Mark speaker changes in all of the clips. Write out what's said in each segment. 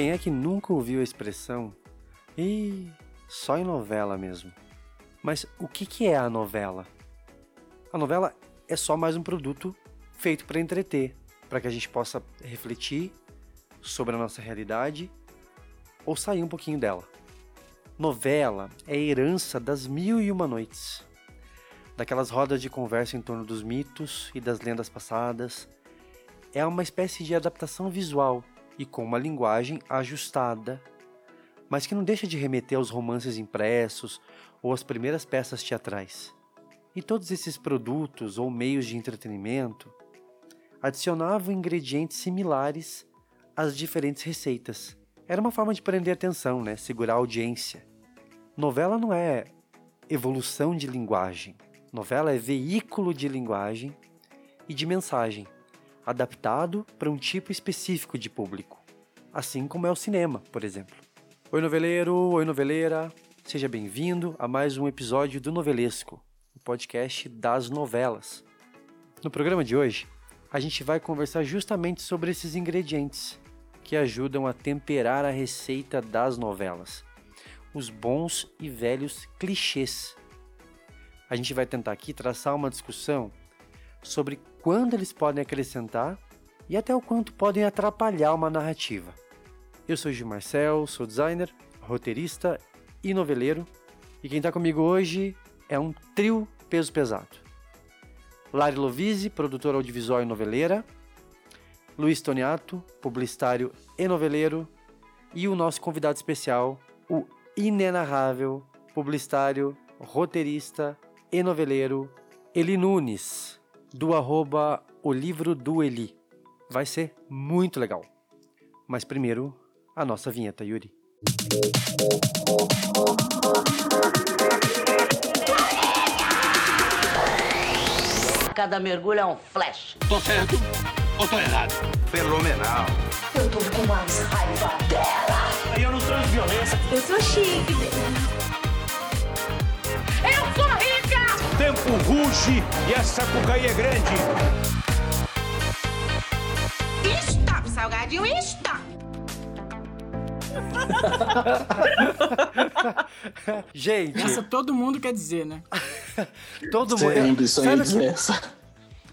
Speaker 1: Quem é que nunca ouviu a expressão e só em novela mesmo? Mas o que, que é a novela? A novela é só mais um produto feito para entreter, para que a gente possa refletir sobre a nossa realidade ou sair um pouquinho dela. Novela é herança das mil e uma noites, daquelas rodas de conversa em torno dos mitos e das lendas passadas. É uma espécie de adaptação visual e com uma linguagem ajustada, mas que não deixa de remeter aos romances impressos ou às primeiras peças teatrais. E todos esses produtos ou meios de entretenimento adicionavam ingredientes similares às diferentes receitas. Era uma forma de prender atenção, né? segurar a audiência. Novela não é evolução de linguagem. Novela é veículo de linguagem e de mensagem, adaptado para um tipo específico de público, assim como é o cinema, por exemplo. Oi, noveleiro, oi, noveleira, seja bem-vindo a mais um episódio do Novelesco, o podcast das novelas. No programa de hoje, a gente vai conversar justamente sobre esses ingredientes que ajudam a temperar a receita das novelas, os bons e velhos clichês. A gente vai tentar aqui traçar uma discussão sobre quando eles podem acrescentar e até o quanto podem atrapalhar uma narrativa. Eu sou Gil Marcel, sou designer, roteirista e noveleiro, e quem está comigo hoje é um trio peso pesado. Lari Lovise, produtora audiovisual e noveleira, Luiz Toniato, publicitário e noveleiro, e o nosso convidado especial, o inenarrável publicitário, roteirista e noveleiro, Eli Nunes, do arroba O Livro do Eli. Vai ser muito legal. Mas primeiro, a nossa vinheta, Yuri.
Speaker 2: Cada mergulho é um flash.
Speaker 3: Tô certo ou tô errado?
Speaker 4: Fenomenal.
Speaker 5: Eu tô com mais raiva dela.
Speaker 3: Eu não transo violência.
Speaker 5: Eu sou chique.
Speaker 3: Tempo ruge e a sapucaí é grande.
Speaker 6: Stop, salgadinho, stop!
Speaker 1: Gente,
Speaker 7: Essa todo mundo quer dizer, né?
Speaker 1: todo mundo.
Speaker 8: Sempre, só ia
Speaker 1: Sabe,
Speaker 8: dizer essa.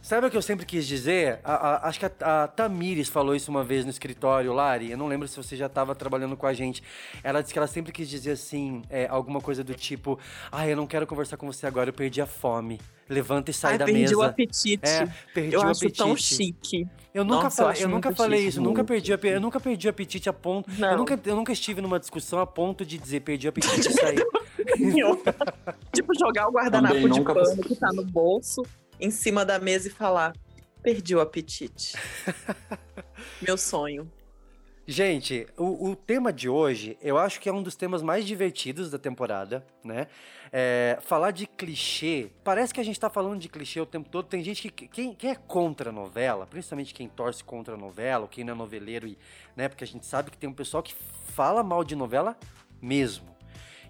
Speaker 1: Sabe o que eu sempre quis dizer? A- a- acho que a, a Tamires falou isso uma vez no escritório, Lari. Eu não lembro se você já estava trabalhando com a gente. Ela disse que ela sempre quis dizer assim, é, alguma coisa do tipo: Ah, eu não quero conversar com você agora, eu perdi a fome. Levanta e sai
Speaker 9: Ai,
Speaker 1: da
Speaker 9: perdi
Speaker 1: mesa.
Speaker 9: o apetite.
Speaker 1: É, perdi
Speaker 9: eu
Speaker 1: o
Speaker 9: acho
Speaker 1: apetite.
Speaker 9: tão chique.
Speaker 1: Eu nunca,
Speaker 9: Nossa, eu
Speaker 1: eu nunca falei
Speaker 9: chique.
Speaker 1: isso, nunca perdi, eu nunca perdi o apetite a ponto. Eu
Speaker 9: Não.
Speaker 1: nunca, eu nunca estive numa discussão a ponto de dizer perdi o apetite e sair.
Speaker 9: tipo, jogar o guardanapo
Speaker 8: Também
Speaker 9: de pano que tá no bolso em cima da mesa e falar: perdi o apetite. Meu sonho.
Speaker 1: Gente, o, o tema de hoje, eu acho que é um dos temas mais divertidos da temporada, né? É, falar de clichê, parece que a gente tá falando de clichê o tempo todo. Tem gente que. Quem, quem é contra a novela, principalmente quem torce contra a novela, ou quem não é noveleiro, e, né? Porque a gente sabe que tem um pessoal que fala mal de novela mesmo.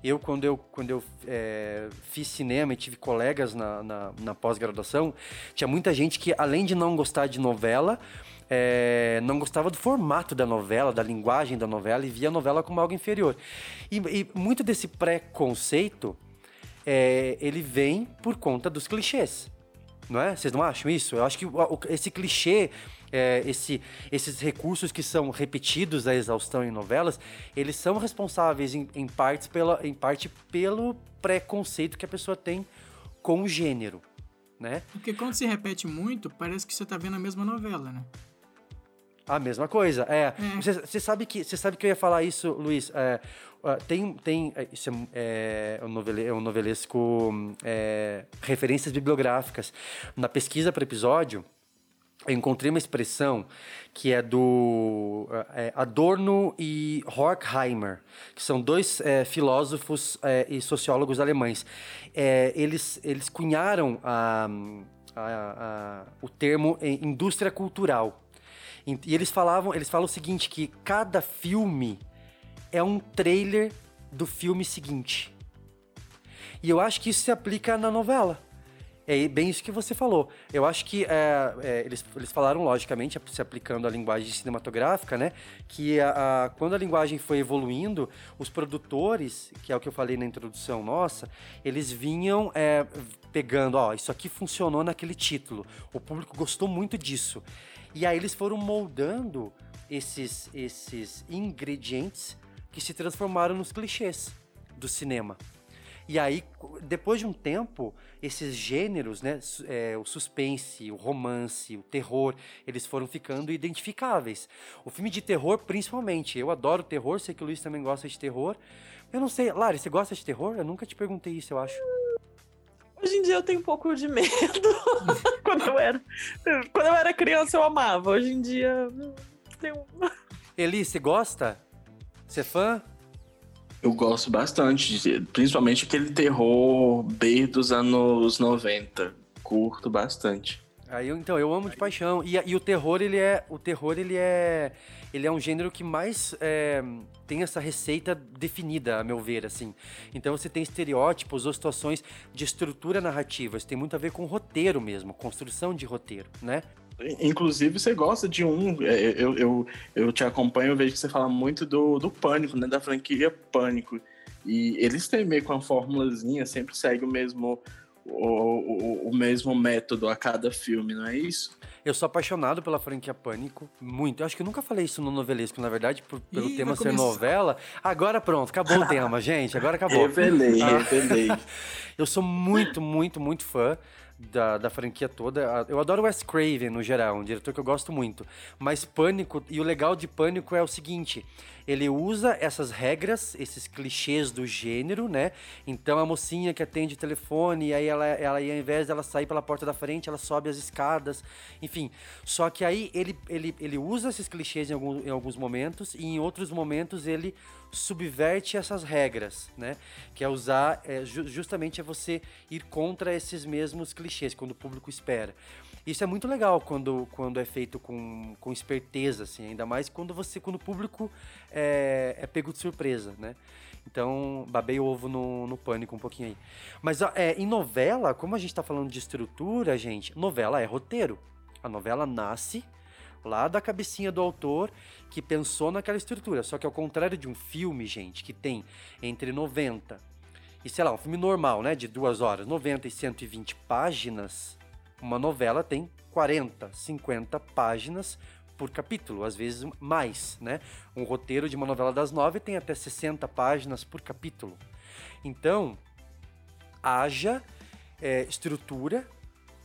Speaker 1: Eu, quando eu, quando eu é, fiz cinema e tive colegas na, na, na pós-graduação, tinha muita gente que, além de não gostar de novela, é, não gostava do formato da novela, da linguagem da novela e via a novela como algo inferior. E, e muito desse preconceito, é, ele vem por conta dos clichês. Não é? Vocês não acham isso? Eu acho que esse clichê, é, esse- esses recursos que são repetidos à exaustão em novelas, eles são responsáveis em, em partes pela, em parte pelo preconceito que a pessoa tem com o gênero, né?
Speaker 7: Porque quando se repete muito, parece que você tá vendo a mesma novela, né?
Speaker 1: A mesma coisa, é.
Speaker 7: Hum.
Speaker 1: Você você sabe que você sabe que eu ia falar isso, Luiz. é, tem tem é, isso é, é um, novele, é um novelesco é, referências bibliográficas. Na pesquisa para episódio, eu encontrei uma expressão que é do é, Adorno e Horkheimer, que são dois é, filósofos é, e sociólogos alemães. É, eles, eles cunharam a, a- a- o termo é, indústria cultural. E eles falavam, eles falam o seguinte, que cada filme é um trailer do filme seguinte. E eu acho que isso se aplica na novela. É bem isso que você falou. Eu acho que é, é, eles, eles falaram, logicamente, se aplicando a linguagem cinematográfica, né? Que a, a- quando a linguagem foi evoluindo, os produtores, que é o que eu falei na introdução nossa, eles vinham é, pegando, ó, isso aqui funcionou naquele título. O público gostou muito disso. E aí eles foram moldando esses, esses ingredientes que se transformaram nos clichês do cinema. E aí, depois de um tempo, esses gêneros, né, é, o suspense, o romance, o terror, eles foram ficando identificáveis. O filme de terror, principalmente. Eu adoro terror, sei que o Luiz também gosta de terror. Eu não sei, Lari, você gosta de terror? Eu nunca te perguntei isso, eu acho.
Speaker 9: Hoje em dia eu tenho um pouco de medo. quando, eu era, quando eu era criança eu amava. Hoje em dia. hum, Tenho...
Speaker 1: Eli, você gosta? Você é fã?
Speaker 4: Eu gosto bastante, principalmente aquele terror B dos anos 90. Curto bastante.
Speaker 1: Aí então, eu amo de paixão. E, e o terror, ele é. O terror, ele é. Ele é um gênero que mais é, tem essa receita definida, a meu ver, assim. Então você tem estereótipos ou situações de estrutura narrativa. Isso tem muito a ver com roteiro mesmo, construção de roteiro, né?
Speaker 4: Inclusive, você gosta de um. é, Eu, eu, eu te acompanho, eu vejo que você fala muito do, do Pânico, né? Da franquia Pânico. E eles têm meio que uma formulazinha, sempre segue o mesmo, o, o, o mesmo método a cada filme, não é isso?
Speaker 1: Eu sou apaixonado pela franquia Pânico, muito. Eu acho que eu nunca falei isso no novelesco, na verdade, por- pelo
Speaker 7: Ih,
Speaker 1: tema ser
Speaker 7: começar.
Speaker 1: novela. Agora pronto, acabou o tema, gente. Agora acabou.
Speaker 4: Revelei, revelei.
Speaker 1: Eu sou muito, muito, muito fã da, da franquia toda. Eu adoro Wes Craven, no geral, um diretor que eu gosto muito. Mas Pânico, e o legal de Pânico é o seguinte: ele usa essas regras, esses clichês do gênero, né? Então a mocinha que atende o telefone, aí ela, ela, e ao invés dela sair pela porta da frente, ela sobe as escadas, enfim. Só que aí ele, ele, ele usa esses clichês em, algum, em alguns momentos, e em outros momentos ele subverte essas regras, né? Que é usar, é, ju- justamente é você ir contra esses mesmos clichês, quando o público espera. Isso é muito legal quando, quando é feito com, com esperteza, assim, ainda mais quando você, quando o público é, é pego de surpresa, né? Então, babei o ovo no, no pânico um pouquinho aí. Mas é, em novela, como a gente tá falando de estrutura, gente, novela é roteiro. A novela nasce lá da cabecinha do autor que pensou naquela estrutura. Só que ao contrário de um filme, gente, que tem entre 90 e, sei lá, um filme normal, né, de duas horas, 90 e 120 páginas, uma novela tem 40, 50 páginas por capítulo, às vezes mais, né? Um roteiro de uma novela das nove tem até 60 páginas por capítulo. Então, haja é, estrutura,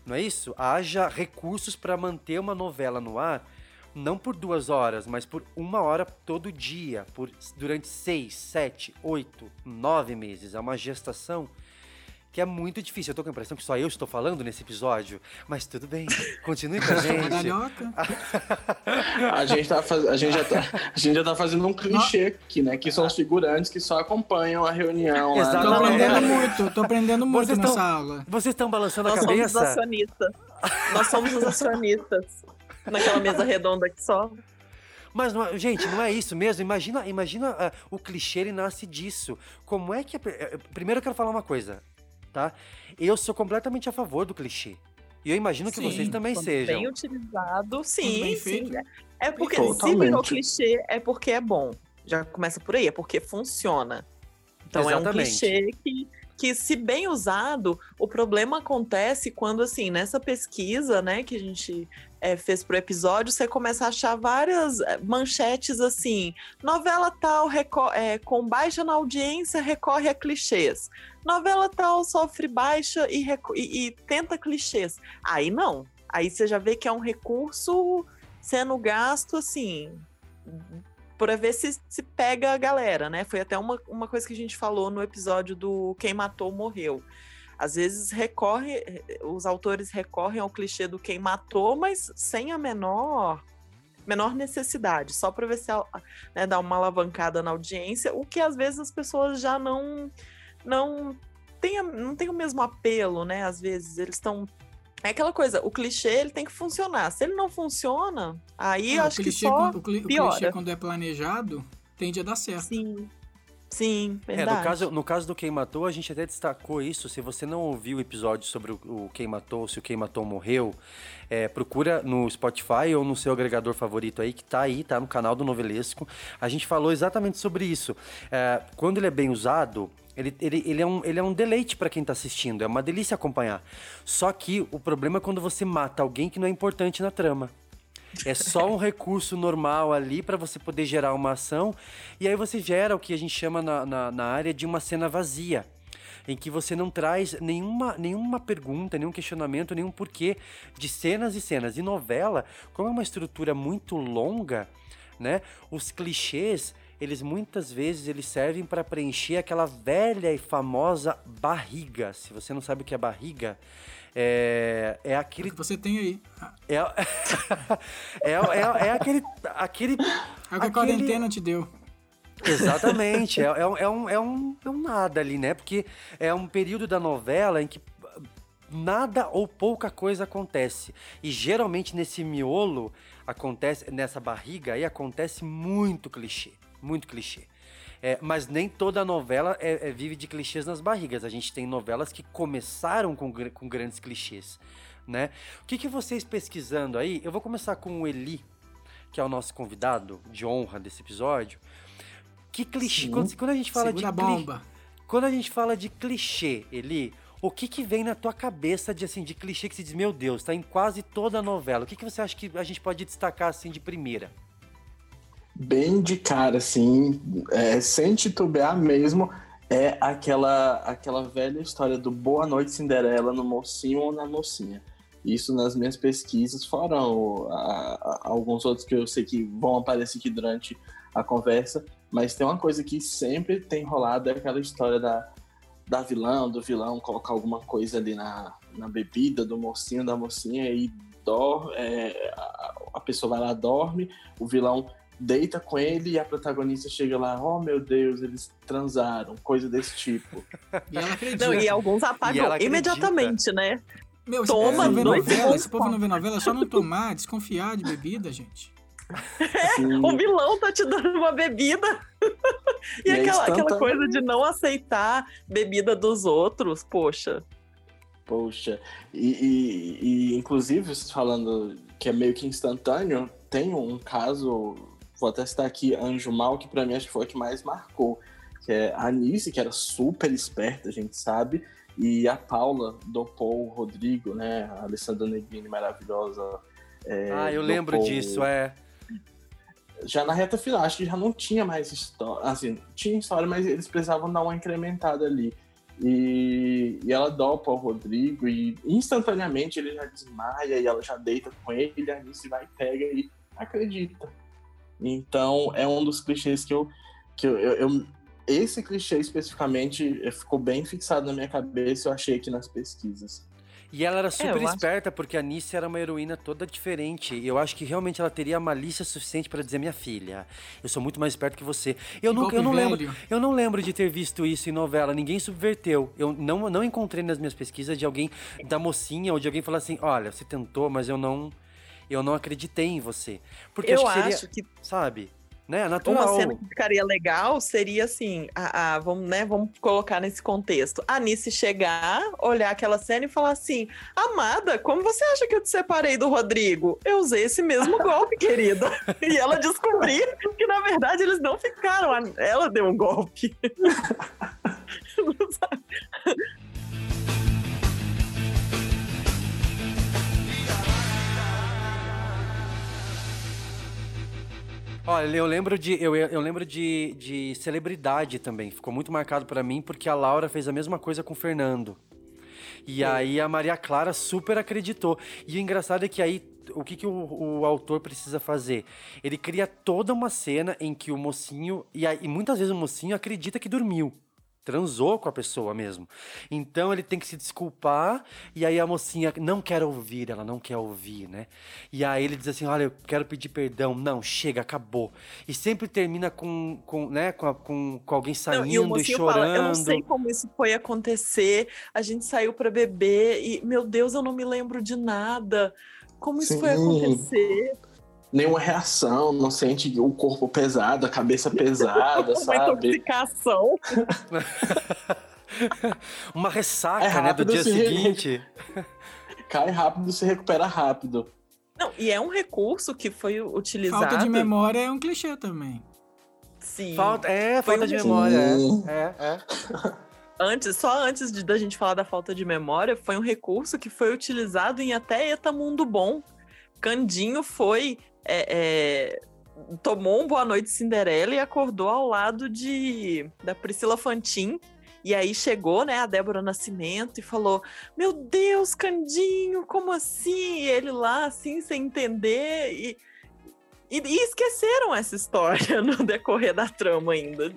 Speaker 1: não é isso? Haja recursos para manter uma novela no ar, não por duas horas, mas por uma hora todo dia, por durante seis, sete, oito, nove meses. É uma gestação que é muito difícil. Eu tô com a impressão que só eu estou falando nesse episódio, mas tudo bem. Continue com a gente.
Speaker 4: A gente, tá faz... a, gente já tá... a gente já tá fazendo um clichê aqui, né? Que são os figurantes que só acompanham a reunião. lá
Speaker 7: Tô
Speaker 1: Exatamente.
Speaker 7: aprendendo
Speaker 4: novela.
Speaker 7: muito, tô aprendendo muito
Speaker 1: Vocês
Speaker 7: nessa
Speaker 1: tão-
Speaker 7: aula.
Speaker 1: Vocês estão balançando
Speaker 9: Nós
Speaker 1: a
Speaker 9: somos os
Speaker 1: cabeça?
Speaker 9: acionistas. Nós somos os acionistas. Naquela mesa redonda que só.
Speaker 1: Mas, não é- gente, não é isso mesmo. Imagina, imagina ah, o clichê, ele nasce disso. Como é que... a eh, Primeiro eu quero falar uma coisa, tá? Eu sou completamente a favor do clichê. E eu imagino que
Speaker 7: Sim,
Speaker 1: vocês também sejam.
Speaker 9: Bem utilizado,
Speaker 7: bem
Speaker 9: sim, sim.
Speaker 7: feito.
Speaker 9: É porque se
Speaker 4: Totalmente.
Speaker 9: virou clichê, é porque é bom. Já começa por aí, é porque funciona. Então é um
Speaker 1: Exatamente.
Speaker 9: clichê que, que, se bem usado, o problema acontece quando, assim, nessa pesquisa, né, que a gente é, fez pro episódio, você começa a achar várias é, manchetes assim: novela tal é, com baixa na audiência recorre a clichês. Novela tal sofre baixa e, e- e tenta clichês. Aí não. Aí você já vê que é um recurso sendo gasto assim para ver se, se pega a galera, né? Foi até uma, uma coisa que a gente falou no episódio do Quem Matou Morreu. Às vezes recorre, os autores recorrem ao clichê do quem matou, mas sem a menor menor necessidade, só para ver se né, dá uma alavancada na audiência, o que às vezes as pessoas já não não tem, não tem o mesmo apelo, né? Às vezes eles estão é aquela coisa, o clichê ele tem que funcionar. Se ele não funciona, aí
Speaker 7: É,
Speaker 9: eu
Speaker 7: o
Speaker 9: acho que só
Speaker 7: quando- o, cli- o
Speaker 9: piora.
Speaker 7: clichê, quando é planejado, tende a dar certo.
Speaker 9: Sim. Sim,
Speaker 1: É,
Speaker 9: verdade.
Speaker 1: no caso, no caso do Quem Matou, a gente até destacou isso. Se você não ouviu o episódio sobre o, o Quem Matou, se o Quem Matou morreu, é, procura no Spotify ou no seu agregador favorito aí, que tá aí, tá no canal do Novelesco. A gente falou exatamente sobre isso. É, quando ele é bem usado, ele, ele, ele, é, um, ele é um deleite pra quem tá assistindo, é uma delícia acompanhar. Só que o problema é quando você mata alguém que não é importante na trama. É só um recurso normal ali para você poder gerar uma ação. E aí você gera o que a gente chama na, na, na área de uma cena vazia. Em que você não traz nenhuma, nenhuma pergunta, nenhum questionamento, nenhum porquê de cenas e cenas. E novela, como é uma estrutura muito longa, né? Os clichês, eles muitas vezes eles servem para preencher aquela velha e famosa barriga. Se você não sabe o que é barriga, é, é
Speaker 7: O
Speaker 1: aquele
Speaker 7: que você tem aí.
Speaker 1: É, é, é, é aquele. aquele
Speaker 7: É o que a
Speaker 1: aquele-
Speaker 7: quarentena te deu.
Speaker 1: Exatamente. É, é, um, é, um, é, um, é um nada ali, né? Porque é um período da novela em que nada ou pouca coisa acontece. E geralmente nesse miolo acontece, nessa barriga aí, acontece muito clichê. Muito clichê. É, mas nem toda novela é- é- vive de clichês nas barrigas. A gente tem novelas que começaram com, com grandes clichês, né? O que, que vocês pesquisando aí? Eu vou começar com o Eli, que é o nosso convidado de honra desse episódio. Que clichê? Quando, quando a gente fala
Speaker 7: Segura
Speaker 1: de cli-
Speaker 7: bomba.
Speaker 1: quando a gente fala de clichê, Eli, o que que vem na tua cabeça de assim de clichê que se diz, meu Deus, tá em quase toda a novela. O que que você acha que a gente pode destacar assim de primeira?
Speaker 4: Bem de cara, assim, é, sem titubear mesmo, é aquela, aquela velha história do Boa Noite Cinderela no mocinho ou na mocinha. Isso nas minhas pesquisas, fora o- a- a- alguns outros que eu sei que vão aparecer aqui durante a conversa, mas tem uma coisa que sempre tem rolado, é aquela história da, da vilã, do vilão colocar alguma coisa ali na, na bebida do mocinho, da mocinha, e dor, é, a, a pessoa vai lá, dorme, o vilão deita com ele e a protagonista chega lá, oh meu Deus, eles transaram, coisa desse tipo.
Speaker 7: E ela acredita.
Speaker 9: Não, e alguns
Speaker 1: E
Speaker 9: apagam
Speaker 1: acredita.
Speaker 9: imediatamente, né?
Speaker 7: Meu, esse
Speaker 9: Toma, dois
Speaker 7: novela, esse povo não vê novela, é só não tomar, desconfiar de bebida, gente.
Speaker 4: Assim,
Speaker 9: O vilão tá te dando uma bebida. e
Speaker 4: E é
Speaker 9: aquela, aquela coisa de não aceitar bebida dos outros, poxa.
Speaker 4: Poxa, e, e- e, inclusive, vocês falando que é meio que instantâneo, tem um caso, vou até citar aqui, Anjo Mal, que pra mim acho que foi o que mais marcou, que é a Anice, que era super esperta, a gente sabe, e a Paula dopou o Rodrigo, né, a Alessandra Negrini, maravilhosa. é,
Speaker 1: ah, eu lembro
Speaker 4: dopou-
Speaker 1: disso, é.
Speaker 4: Já na reta final, acho que já não tinha mais história, assim, tinha história, mas eles precisavam dar uma incrementada ali. E, e ela dopa o Rodrigo e instantaneamente ele já desmaia e ela já deita com ele, e a Anice vai, pega e acredita. Então é um dos clichês que eu. Que eu, eu- eu- esse clichê especificamente eh, ficou bem fixado na minha cabeça, eu achei aqui nas pesquisas.
Speaker 1: E ela era super
Speaker 9: eu acho-
Speaker 1: esperta, porque a Nice era uma heroína toda diferente. Eu acho que realmente ela teria a malícia suficiente pra dizer, minha filha, eu sou muito mais esperto que você. Eu, nunca, eu não lembro. Eu não lembro de ter visto isso em novela, ninguém subverteu. Eu não, não encontrei nas minhas pesquisas de alguém da mocinha ou de alguém falar assim: olha, você tentou, mas eu não. Eu não acreditei em você. Porque
Speaker 9: eu
Speaker 1: acho que seria,
Speaker 9: acho que
Speaker 1: sabe? Né? Natural.
Speaker 9: uma cena que ficaria legal seria assim, a, a- vamos, né, vamos colocar nesse contexto. A Anice chegar, olhar aquela cena e falar assim: Amada, como você acha que eu te separei do Rodrigo? Eu usei esse mesmo golpe, querida. E ela descobrir que, na verdade, eles não ficaram. Ela deu um golpe.
Speaker 1: Olha, eu lembro de eu, eu lembro de, de celebridade também. Ficou muito marcado pra mim porque a Laura fez a mesma coisa com o Fernando. E aí a Maria Clara super acreditou. E o engraçado é que aí o que, que o, o autor precisa fazer? Ele cria toda uma cena em que o mocinho e, aí, e muitas vezes o mocinho acredita que dormiu. Transou com a pessoa mesmo. Então ele tem que se desculpar. E aí a mocinha não quer ouvir, ela não quer ouvir, né? E aí ele diz assim: Olha, eu quero pedir perdão. Não, chega, acabou. E sempre termina com, com, né, com, a- com, com alguém
Speaker 9: Não,
Speaker 1: saindo
Speaker 9: e o
Speaker 1: e, chorando.
Speaker 9: fala, eu não sei como isso foi acontecer, a gente saiu pra beber e, meu Deus, eu não me lembro de nada. Como isso foi
Speaker 4: Sim.
Speaker 9: acontecer?
Speaker 4: Nenhuma reação, não sente o corpo pesado, a cabeça pesada,
Speaker 9: Uma
Speaker 4: sabe?
Speaker 9: intoxicação.
Speaker 1: Uma ressaca,
Speaker 4: É
Speaker 1: né, do dia
Speaker 4: se re-
Speaker 1: seguinte.
Speaker 4: Cai rápido e se recupera rápido.
Speaker 9: Não, e é um recurso que foi utilizado.
Speaker 7: Falta de memória é um clichê também.
Speaker 9: Sim.
Speaker 1: Falta, é,
Speaker 9: Foi
Speaker 1: falta
Speaker 9: um-
Speaker 1: de memória. É, é, é.
Speaker 9: Antes, só antes de, da gente falar da falta de memória, foi um recurso que foi utilizado em até Eta Mundo Bom. Candinho foi. É, é, tomou um Boa Noite Cinderela e acordou ao lado de da Priscila Fantin. E aí chegou, né, a Débora Nascimento e falou: Meu Deus, Candinho, como assim? E ele lá, assim, sem entender. E, e, e esqueceram essa história no decorrer da trama ainda.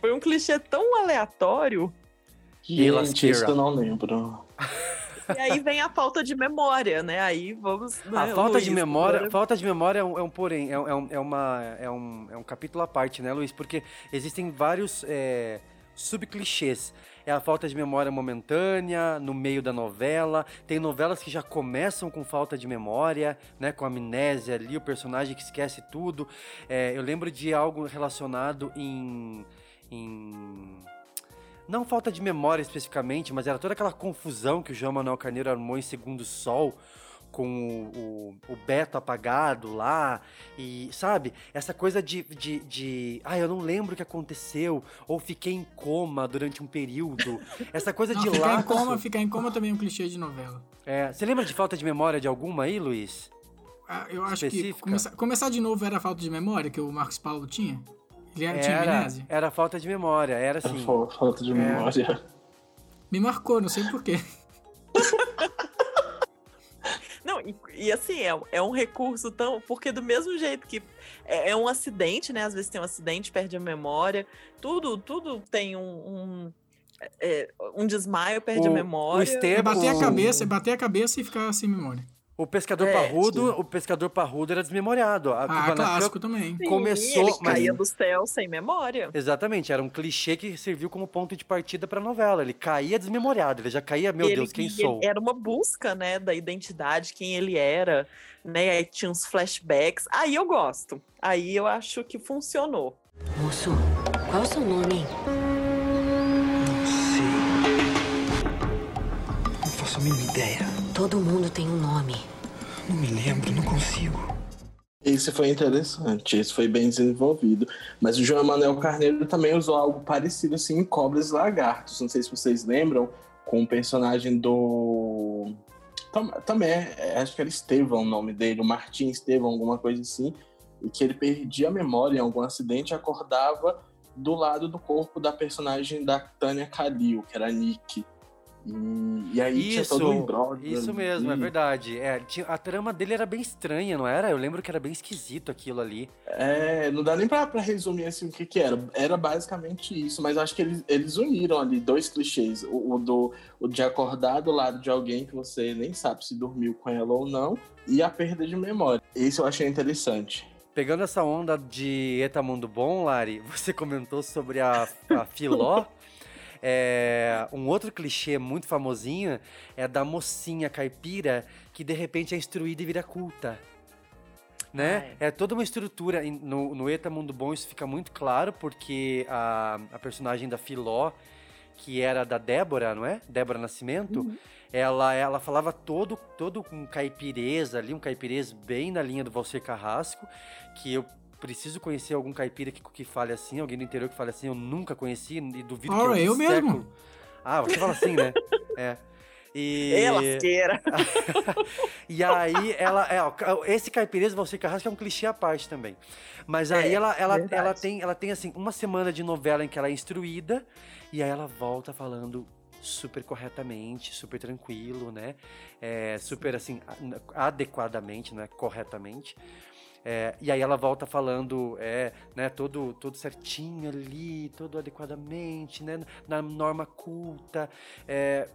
Speaker 9: Foi um clichê tão aleatório.
Speaker 4: Gente, isso eu não lembro.
Speaker 9: E aí vem a falta de memória, né? Aí vamos.
Speaker 1: A
Speaker 9: né,
Speaker 1: falta
Speaker 9: Luiz,
Speaker 1: de memória,
Speaker 9: agora-
Speaker 1: falta de memória é um, é um porém, é, um- é um- é uma, é, um, é um capítulo à parte, né, Luiz? Porque existem vários é, subclichês. É a falta de memória momentânea, no meio da novela. Tem novelas que já começam com falta de memória, né? Com amnésia ali, o personagem que esquece tudo. É, eu lembro de algo relacionado em. em não falta de memória especificamente, mas era toda aquela confusão que o João Manuel Carneiro armou em Segundo Sol, com o, o, o Beto apagado lá, e sabe? Essa coisa de, de, de. Ah, eu não lembro o que aconteceu, ou fiquei em coma durante um período. Essa coisa
Speaker 7: Não,
Speaker 1: de
Speaker 7: ficar em coma, ficar em coma também é um clichê de novela.
Speaker 1: É, você lembra de falta de memória de alguma aí, Luiz?
Speaker 7: Ah, Eu acho que
Speaker 1: Específica?
Speaker 7: começar, começar de novo era falta de memória que o Marcos Paulo tinha. Ele era, tinha
Speaker 1: Era,
Speaker 7: amnésia.
Speaker 1: era falta de memória, era
Speaker 4: Era
Speaker 1: assim.
Speaker 4: fa- falta de
Speaker 1: É.
Speaker 4: memória.
Speaker 7: Me marcou, não sei porquê.
Speaker 9: Não, e, e assim, é, é um recurso tão. Porque do mesmo jeito que é, é um acidente, né? Às vezes tem um acidente, perde a memória. Tudo, tudo tem um. um, é, um desmaio, perde
Speaker 1: O-
Speaker 9: a
Speaker 1: o
Speaker 9: memória.
Speaker 1: Estevão-
Speaker 7: É bater a
Speaker 1: o-
Speaker 7: cabeça, é bater a cabeça e ficar sem memória.
Speaker 1: O pescador
Speaker 9: É,
Speaker 1: parrudo,
Speaker 4: sim.
Speaker 1: o pescador parrudo era desmemoriado. A
Speaker 7: Ah,
Speaker 1: Kubanacan-
Speaker 7: clássico também.
Speaker 9: Sim,
Speaker 1: começou,
Speaker 9: Ele
Speaker 1: mas-
Speaker 9: caía do céu sem memória.
Speaker 1: Exatamente, era um clichê que serviu como ponto de partida pra novela. Ele caía desmemoriado, ele já caía, meu
Speaker 9: Ele-
Speaker 1: Deus, quem sou?
Speaker 9: ele- Era uma busca, né, da identidade, quem ele era, né? Aí tinha uns flashbacks. Aí eu gosto. Aí eu acho que funcionou.
Speaker 2: Moço, qual é o seu nome?
Speaker 8: Não faço a mínima ideia.
Speaker 2: Todo mundo tem um nome.
Speaker 8: Não me lembro, não consigo.
Speaker 4: Isso foi interessante, isso foi bem desenvolvido. Mas o João Emanuel Carneiro também usou algo parecido assim em Cobras e Lagartos. Não sei se vocês lembram, com o personagem do. Tam- Também, é, acho que era Estevão o nome dele, o Martim Estevão, alguma coisa assim. E que ele perdia a memória em algum acidente e acordava do lado do corpo da personagem da Tânia Kalil, que era a Nick. E, e aí tinha todo um
Speaker 1: Isso, isso mesmo, é verdade. É, tinha- a trama dele era bem estranha, não era? Eu lembro que era bem esquisito aquilo ali.
Speaker 4: É, não dá nem pra, pra resumir assim o que que era. Era basicamente isso, mas acho que eles, eles uniram ali dois clichês. O, o do o de acordar do lado de alguém que você nem sabe se dormiu com ela ou não, e a perda de memória. Esse eu achei interessante.
Speaker 1: Pegando essa onda de Eta Mundo Bom, Lari, você comentou sobre a, a Filó. É, um outro clichê muito famosinho é da mocinha caipira que de repente é instruída e vira culta. Né? É toda uma estrutura. No, no Eta Mundo Bom isso fica muito claro, porque a, a personagem da Filó, que era da Débora, não é? Débora Nascimento, ela, ela falava todo, todo com caipireza ali, um caipirês bem na linha do Valcer Carrasco, que eu preciso conhecer algum caipira que, que fale assim, alguém do interior que fale assim, eu nunca conheci e duvido que
Speaker 7: Ora,
Speaker 1: em
Speaker 7: eu
Speaker 1: algum
Speaker 7: mesmo.
Speaker 1: século- Ah, você fala assim, né? É. E...
Speaker 9: Lasqueira.
Speaker 1: E aí, ela. É, ó, esse caipireza Valcer Carrasco é um clichê à parte também. Mas aí
Speaker 9: É,
Speaker 1: ela, ela,
Speaker 9: verdade.
Speaker 1: ela, tem, ela tem, assim, uma semana de novela em que ela é instruída, e aí ela volta falando super corretamente, super tranquilo, né? É, super, assim, adequadamente, não é corretamente. É, e aí ela volta falando, é, né, todo, todo certinho ali, todo adequadamente, né, na norma culta. É,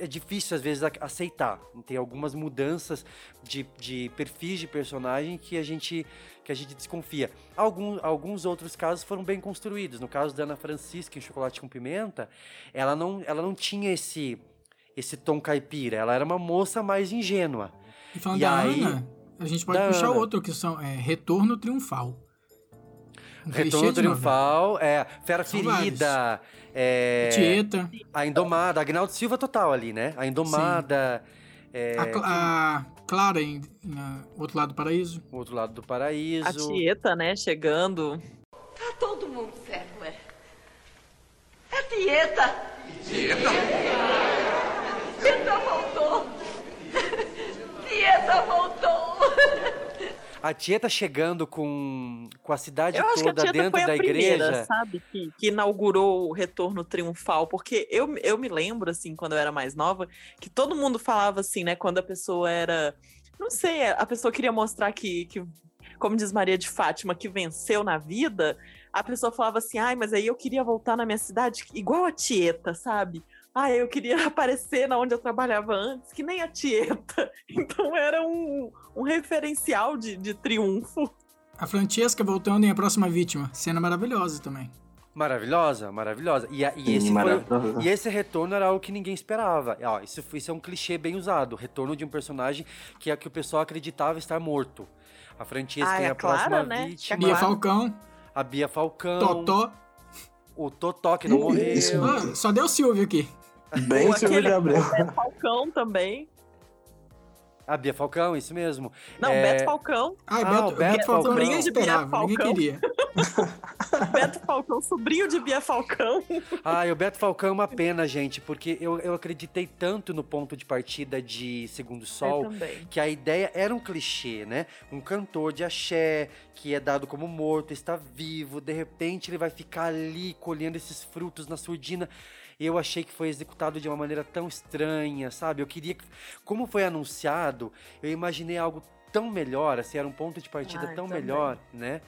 Speaker 1: é difícil às vezes aceitar. Tem algumas mudanças de, de perfis de personagem que a gente que a gente desconfia. Algum, alguns outros casos foram bem construídos. No caso da Ana Francisca em Chocolate com Pimenta, ela não, ela não tinha esse esse tom caipira. Ela era uma moça mais ingênua.
Speaker 7: E falando
Speaker 1: E
Speaker 7: da
Speaker 1: aí-
Speaker 7: Ana, A gente pode
Speaker 1: Da
Speaker 7: puxar
Speaker 1: Ana.
Speaker 7: outro, que são é, Retorno Triunfal. Um
Speaker 1: Retorno. Triunfal, é, Fera
Speaker 7: São
Speaker 1: Ferida, é,
Speaker 7: Tieta,
Speaker 1: a Indomada, Agnaldo Silva total ali, né? A Indomada, é,
Speaker 7: a, Cla- a Clara em, em, Outro Lado do Paraíso.
Speaker 1: o outro lado do paraíso.
Speaker 9: A Tieta, né, chegando.
Speaker 5: Tá todo mundo certo, é? É Tieta. Tieta? Tieta
Speaker 1: A Tieta chegando com, com a cidade
Speaker 9: Eu a
Speaker 1: toda
Speaker 9: Tieta
Speaker 1: dentro
Speaker 9: foi a
Speaker 1: da
Speaker 9: primeira,
Speaker 1: igreja.
Speaker 9: sabe? Que, que inaugurou o retorno triunfal. Porque eu, eu me lembro, assim, quando eu era mais nova, que todo mundo falava assim, né? Quando a pessoa era. Não sei, a pessoa queria mostrar que, que como diz Maria de Fátima, que venceu na vida. A pessoa falava assim, ai, mas aí eu queria voltar na minha cidade igual a Tieta, sabe? Ah, eu queria aparecer na onde eu trabalhava antes, que nem a Tieta. Então era um, um referencial de, de triunfo.
Speaker 7: A Francesca voltando em A Próxima Vítima. Cena maravilhosa também.
Speaker 1: Maravilhosa, maravilhosa. E, a- e
Speaker 4: Sim,
Speaker 1: esse foi,
Speaker 4: maravilhosa.
Speaker 1: e esse retorno era algo que ninguém esperava. Ó, isso, foi- isso é um clichê bem usado. O retorno de um personagem que é que o pessoal acreditava estar morto. A Francesca
Speaker 9: Ah, é
Speaker 1: a
Speaker 9: a Clara,
Speaker 1: próxima
Speaker 9: né?
Speaker 1: vítima.
Speaker 7: Bia
Speaker 9: Claro.
Speaker 7: Falcão,
Speaker 1: A Bia Falcão.
Speaker 7: Totó.
Speaker 1: O Totó que não morreu.
Speaker 4: Isso.
Speaker 7: Ah, só deu Silvio aqui.
Speaker 4: Bem Silvio de Abreu.
Speaker 9: Beto Falcão também.
Speaker 1: A Bia Falcão, isso mesmo.
Speaker 9: Não,
Speaker 1: É,
Speaker 9: Beto Falcão.
Speaker 7: Ai,
Speaker 1: Ah,
Speaker 7: Beto,
Speaker 1: o Beto
Speaker 7: Beto Falcão
Speaker 1: Falcão.
Speaker 7: ninguém esperava, ninguém
Speaker 9: Falcão.
Speaker 7: queria.
Speaker 9: Beto Falcão, sobrinho de Bia Falcão.
Speaker 1: Ai, o Beto Falcão é uma pena, gente, porque eu, eu acreditei tanto no ponto de partida de Segundo Sol. Que a ideia era um clichê, né? Um cantor de axé que é dado como morto, está vivo, de repente ele vai ficar ali colhendo esses frutos na surdina. Eu achei que foi executado de uma maneira tão estranha, sabe? Eu queria que, como foi anunciado, eu imaginei algo tão melhor, assim, era um ponto de partida
Speaker 9: Ai,
Speaker 1: tão
Speaker 9: também.
Speaker 1: melhor, né?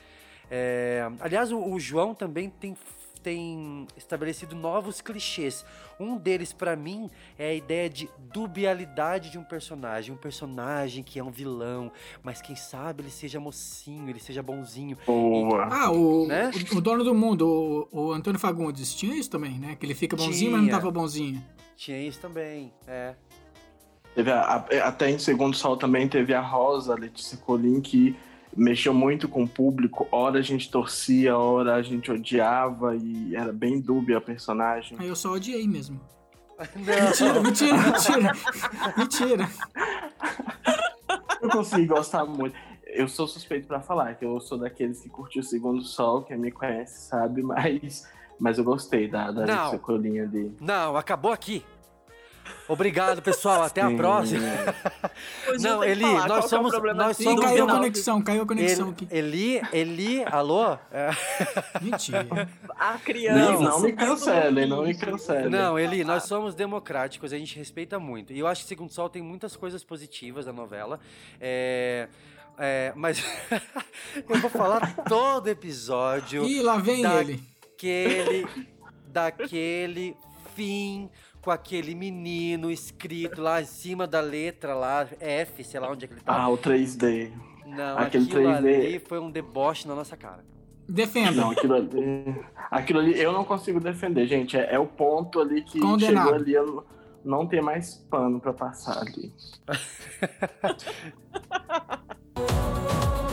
Speaker 1: É, aliás, o, o João também tem tem estabelecido novos clichês. Um deles, pra mim, é a ideia de dubialidade de um personagem. Um personagem que é um vilão, mas quem sabe ele seja mocinho, ele seja bonzinho.
Speaker 4: Boa.
Speaker 7: Ah, o,
Speaker 1: Né?
Speaker 7: o, o dono do mundo, o, o Antônio Fagundes, tinha isso também, né? Que ele fica bonzinho, mas não
Speaker 1: Tinha.
Speaker 7: tava bonzinho.
Speaker 1: Tinha isso também, é.
Speaker 4: Teve a- a- até em Segundo Sol também teve a Rosa, a Letícia Colim, que mexeu muito com o público. Hora a gente torcia, hora a gente odiava e era bem dúbia a personagem.
Speaker 7: Aí eu só odiei mesmo.
Speaker 1: Não,
Speaker 7: Mentira, mentira, mentira. mentira.
Speaker 4: Eu consegui gostar muito. Eu sou suspeito pra falar, que eu sou daqueles que curtiu o Segundo Sol, quem me conhece sabe, mas, mas eu gostei da, da
Speaker 1: Não.
Speaker 4: Ali.
Speaker 1: não, acabou aqui. Obrigado, pessoal. Até a próxima. Não, Eli,
Speaker 9: falar
Speaker 1: nós
Speaker 9: é
Speaker 1: somos-
Speaker 9: problema
Speaker 1: nós somos
Speaker 7: caiu a conexão, caiu a conexão
Speaker 1: Ele,
Speaker 7: aqui.
Speaker 1: Eli, Eli, alô? É.
Speaker 7: Mentira.
Speaker 9: A criança.
Speaker 4: Não, não me cancelem, não me cancelem.
Speaker 1: Não, Eli, nós somos democráticos, a gente respeita muito. E eu acho que Segundo Sol tem muitas coisas positivas da novela. É, é, mas eu vou falar todo episódio
Speaker 7: Ih, lá vem
Speaker 1: da-
Speaker 7: ele.
Speaker 1: daquele, daquele fim com aquele menino escrito lá em cima da letra lá, F, sei lá onde é que ele tá.
Speaker 4: Ah, o 3D.
Speaker 1: Não,
Speaker 4: aquele
Speaker 1: aquilo
Speaker 4: 3D.
Speaker 1: ali foi um deboche na nossa cara.
Speaker 7: Defenda.
Speaker 4: Não, aquilo ali. Aquilo ali eu não consigo defender, gente. É, é o ponto ali que
Speaker 7: Condenado.
Speaker 4: chegou ali. Eu não, não tem mais pano pra passar ali.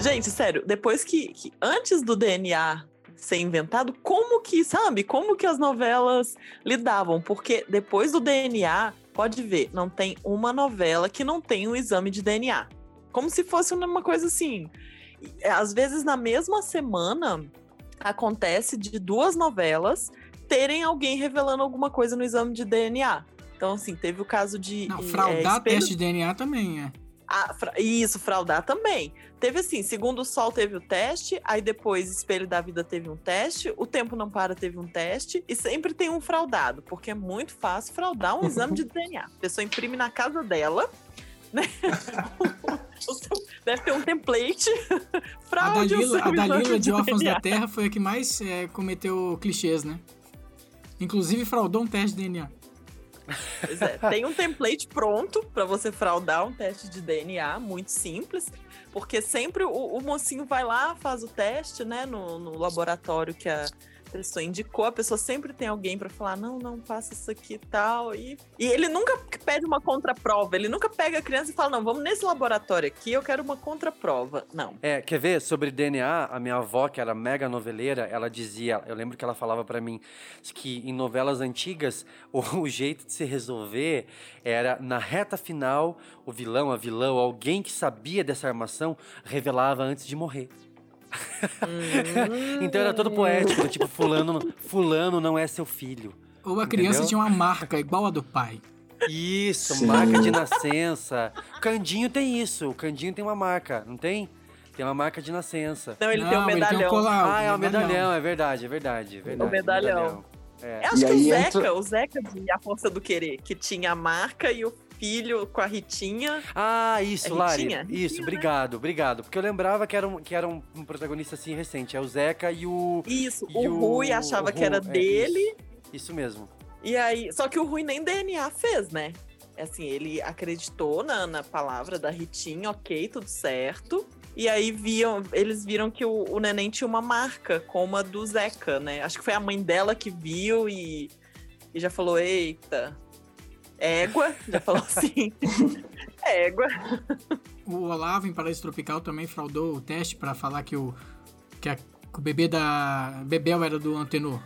Speaker 9: Gente, sério, depois que, que- Antes do DNA ser inventado, como que, sabe? Como que as novelas lidavam? Porque depois do DNA, pode ver, não tem uma novela que não tem um exame de DNA. Como se fosse uma coisa assim. E, Às vezes, na mesma semana, acontece de duas novelas terem alguém revelando alguma coisa no exame de DNA. Então, assim, teve o caso de.
Speaker 7: Não,
Speaker 9: eh,
Speaker 7: fraudar
Speaker 9: espelho-
Speaker 7: teste de DNA também, é.
Speaker 9: ah, fra- isso, fraudar também. Teve assim, segundo o Sol teve o teste, aí depois Espelho da Vida teve um teste, o Tempo Não Para teve um teste, e sempre tem um fraudado, porque é muito fácil fraudar um exame de DNA. A pessoa imprime na casa dela, né? Deve ter um template.
Speaker 7: A
Speaker 9: Fraude o
Speaker 7: Dalila, a Dalila
Speaker 9: exame
Speaker 7: de Órfãos da Terra foi a que mais é, cometeu clichês, né? Inclusive fraudou um teste de DNA.
Speaker 9: Pois é, tem um template pronto para você fraudar um teste de DNA, muito simples, porque sempre o, o mocinho vai lá, faz o teste, né, no, no laboratório que a, A pessoa indicou, a pessoa sempre tem alguém pra falar, não, não, faça isso aqui e tal. E, e ele nunca pede uma contraprova, ele nunca pega a criança e fala, não, vamos nesse laboratório aqui, eu quero uma contraprova. Não.
Speaker 1: É, quer ver? Sobre DNA, a minha avó, que era mega noveleira, ela dizia, eu lembro que ela falava pra mim, que em novelas antigas, o, o jeito de se resolver era, na reta final, o vilão, a vilã, alguém que sabia dessa armação, revelava antes de morrer. Então era todo poético, tipo, fulano, fulano não é seu filho.
Speaker 7: Ou a criança
Speaker 1: Entendeu?
Speaker 7: tinha uma marca igual a do pai.
Speaker 1: Isso,
Speaker 4: Sim.
Speaker 1: marca de nascença. O Candinho tem isso, o Candinho tem uma marca, não tem? Tem uma marca de nascença.
Speaker 9: Não, ele
Speaker 7: não,
Speaker 9: tem um
Speaker 7: ele tem um
Speaker 9: medalhão.
Speaker 7: colar.
Speaker 1: Ah, é o medalhão, é verdade, é verdade, é verdade.
Speaker 9: medalhão.
Speaker 1: É.
Speaker 9: Eu acho
Speaker 4: E
Speaker 9: que o Zeca,
Speaker 4: entra-
Speaker 9: o Zeca de A Força do Querer, que tinha a marca e o filho com a Ritinha.
Speaker 1: Ah, isso,
Speaker 9: É
Speaker 1: Lari.
Speaker 9: Ritinha?
Speaker 1: Isso,
Speaker 9: Ritinha, né?
Speaker 1: obrigado, obrigado. Porque eu lembrava que era um, que era um, um protagonista assim recente. É o Zeca e o.
Speaker 9: Isso,
Speaker 1: e
Speaker 9: o Rui achava
Speaker 1: o
Speaker 9: que era
Speaker 1: é,
Speaker 9: dele.
Speaker 1: isso, isso mesmo.
Speaker 9: E aí, só que o Rui nem DNA fez, né? Assim, ele acreditou na, na palavra da Ritinha, ok, tudo certo. E aí viam, eles viram que o, o neném tinha uma marca, como a do Zeca, né? Acho que foi a mãe dela que viu e, e já falou, eita, égua, já falou assim, égua.
Speaker 7: O Olavo, em Paraíso Tropical, também fraudou o teste pra falar que o, que, a- que o bebê da Bebel era do Antenor.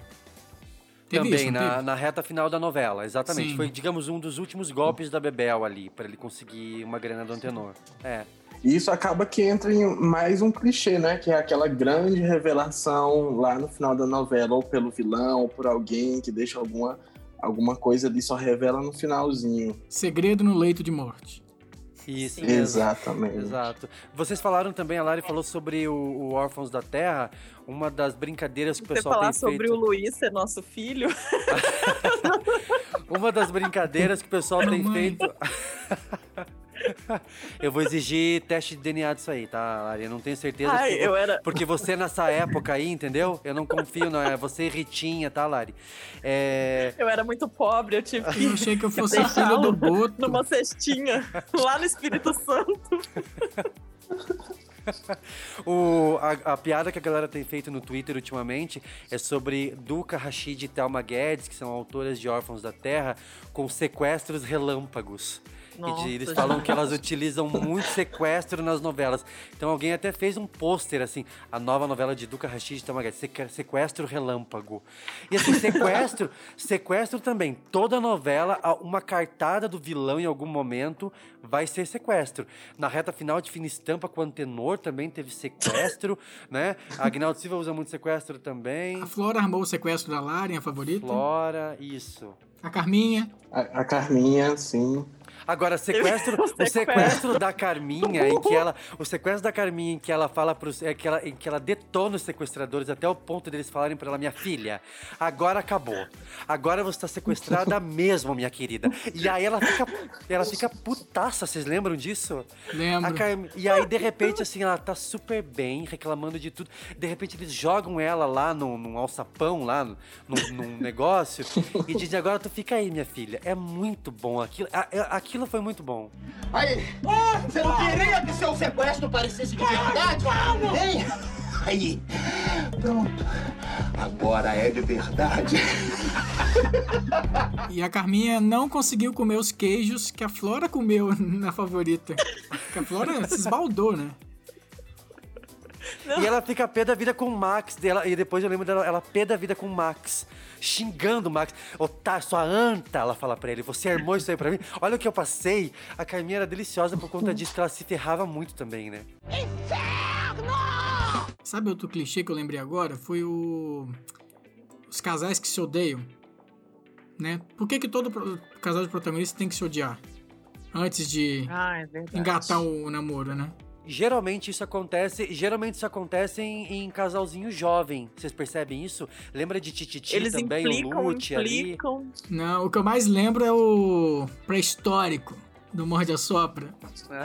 Speaker 7: Teve
Speaker 1: Também
Speaker 7: isso,
Speaker 1: na,
Speaker 7: teve?
Speaker 1: na reta final da novela, exatamente.
Speaker 7: Sim.
Speaker 1: Foi, digamos, um dos últimos golpes da Bebel ali, pra ele conseguir uma grana do Antenor. É.
Speaker 4: E isso acaba que entra em mais um clichê, né? Que é aquela grande revelação lá no final da novela, ou pelo vilão, ou por alguém que deixa alguma, alguma coisa ali, só revela no finalzinho.
Speaker 7: Segredo no leito de morte.
Speaker 1: Isso
Speaker 9: Sim.
Speaker 4: Exatamente.
Speaker 1: Exato. Vocês falaram também, a Lari falou sobre o, o Órfãos da Terra, uma das brincadeiras que o
Speaker 9: Você
Speaker 1: pessoal
Speaker 9: falar
Speaker 1: tem
Speaker 9: sobre
Speaker 1: feito.
Speaker 9: o Luiz ser nosso filho,
Speaker 1: Uma das brincadeiras que o pessoal tem feito. eu vou exigir teste de DNA disso aí, tá, Lari? Eu não tenho certeza.
Speaker 9: ai,
Speaker 1: porque,
Speaker 9: eu era,
Speaker 1: porque você nessa época aí, entendeu? Eu não confio, não. É você Ritinha, tá, Lari? É.
Speaker 9: eu era muito pobre, eu tive que
Speaker 7: Eu achei que eu fosse filha do Boto.
Speaker 9: numa cestinha lá no Espírito Santo.
Speaker 1: O, a, a piada que a galera tem feito no Twitter ultimamente é sobre Duca Rashid e Thelma Guedes, que são autoras de Órfãos da Terra, com sequestros relâmpagos. E de-
Speaker 9: Nossa,
Speaker 1: eles falam que elas utilizam muito sequestro nas novelas. Então alguém até fez um pôster assim, a nova novela de Duca Rashid e Guedes, seque- sequestro relâmpago. E assim, sequestro, sequestro também. Toda novela, a- uma cartada do vilão em algum momento vai ser sequestro. Na reta final de Fina Estampa com o Antenor também teve sequestro, né? A Agnaldo Silva usa muito sequestro também.
Speaker 7: A Flora armou o sequestro da Laren, a favorita.
Speaker 1: Flora, isso.
Speaker 7: A Carminha.
Speaker 4: A, a Carminha, sim.
Speaker 1: Agora, sequestro,
Speaker 9: O sequestro.
Speaker 1: da Carminha, em que ela. O sequestro da Carminha, em que ela fala pros. É, que ela, em que ela detona os sequestradores até o ponto deles falarem pra ela, minha filha, agora acabou. Agora você tá sequestrada mesmo, minha querida. E aí ela fica. Ela fica putaça, vocês lembram disso?
Speaker 7: Lembro.
Speaker 1: Carmi- E aí, de repente, assim, ela tá super bem, reclamando de tudo. De repente, eles jogam ela lá num, num alçapão, lá num, num negócio, e dizem, agora tu fica aí, minha filha. É muito bom. Aquilo, a- a- aquilo foi muito bom.
Speaker 10: Aí, você não queria que seu sequestro parecesse de verdade? Hein? Aí, pronto. Agora é de verdade.
Speaker 7: E a Carminha não conseguiu comer os queijos que a Flora comeu na favorita. Que a Flora se esbaldou, né?
Speaker 1: E ela fica pé da vida com o Max dela. E depois eu lembro dela, ela pé da vida com o Max. Xingando o Max. Otário, sua anta, ela fala pra ele. Você armou isso aí pra mim? Olha o que eu passei. A Carminha era deliciosa por conta disso, que ela se ferrava muito também, né?
Speaker 7: Sabe outro clichê que eu lembrei agora? Foi o. Os casais que se odeiam. Né? Por que, que todo casal de protagonistas tem que se odiar? Antes de
Speaker 9: Ah, é
Speaker 7: engatar o namoro, né?
Speaker 1: Geralmente isso acontece, geralmente isso acontece em, em casalzinho jovem. Vocês percebem isso? Lembra de Tititi
Speaker 9: Eles
Speaker 1: também,
Speaker 9: implicam,
Speaker 1: o Lute ali?
Speaker 7: Não, o que eu mais lembro é o pré-histórico do Morde a Sopra.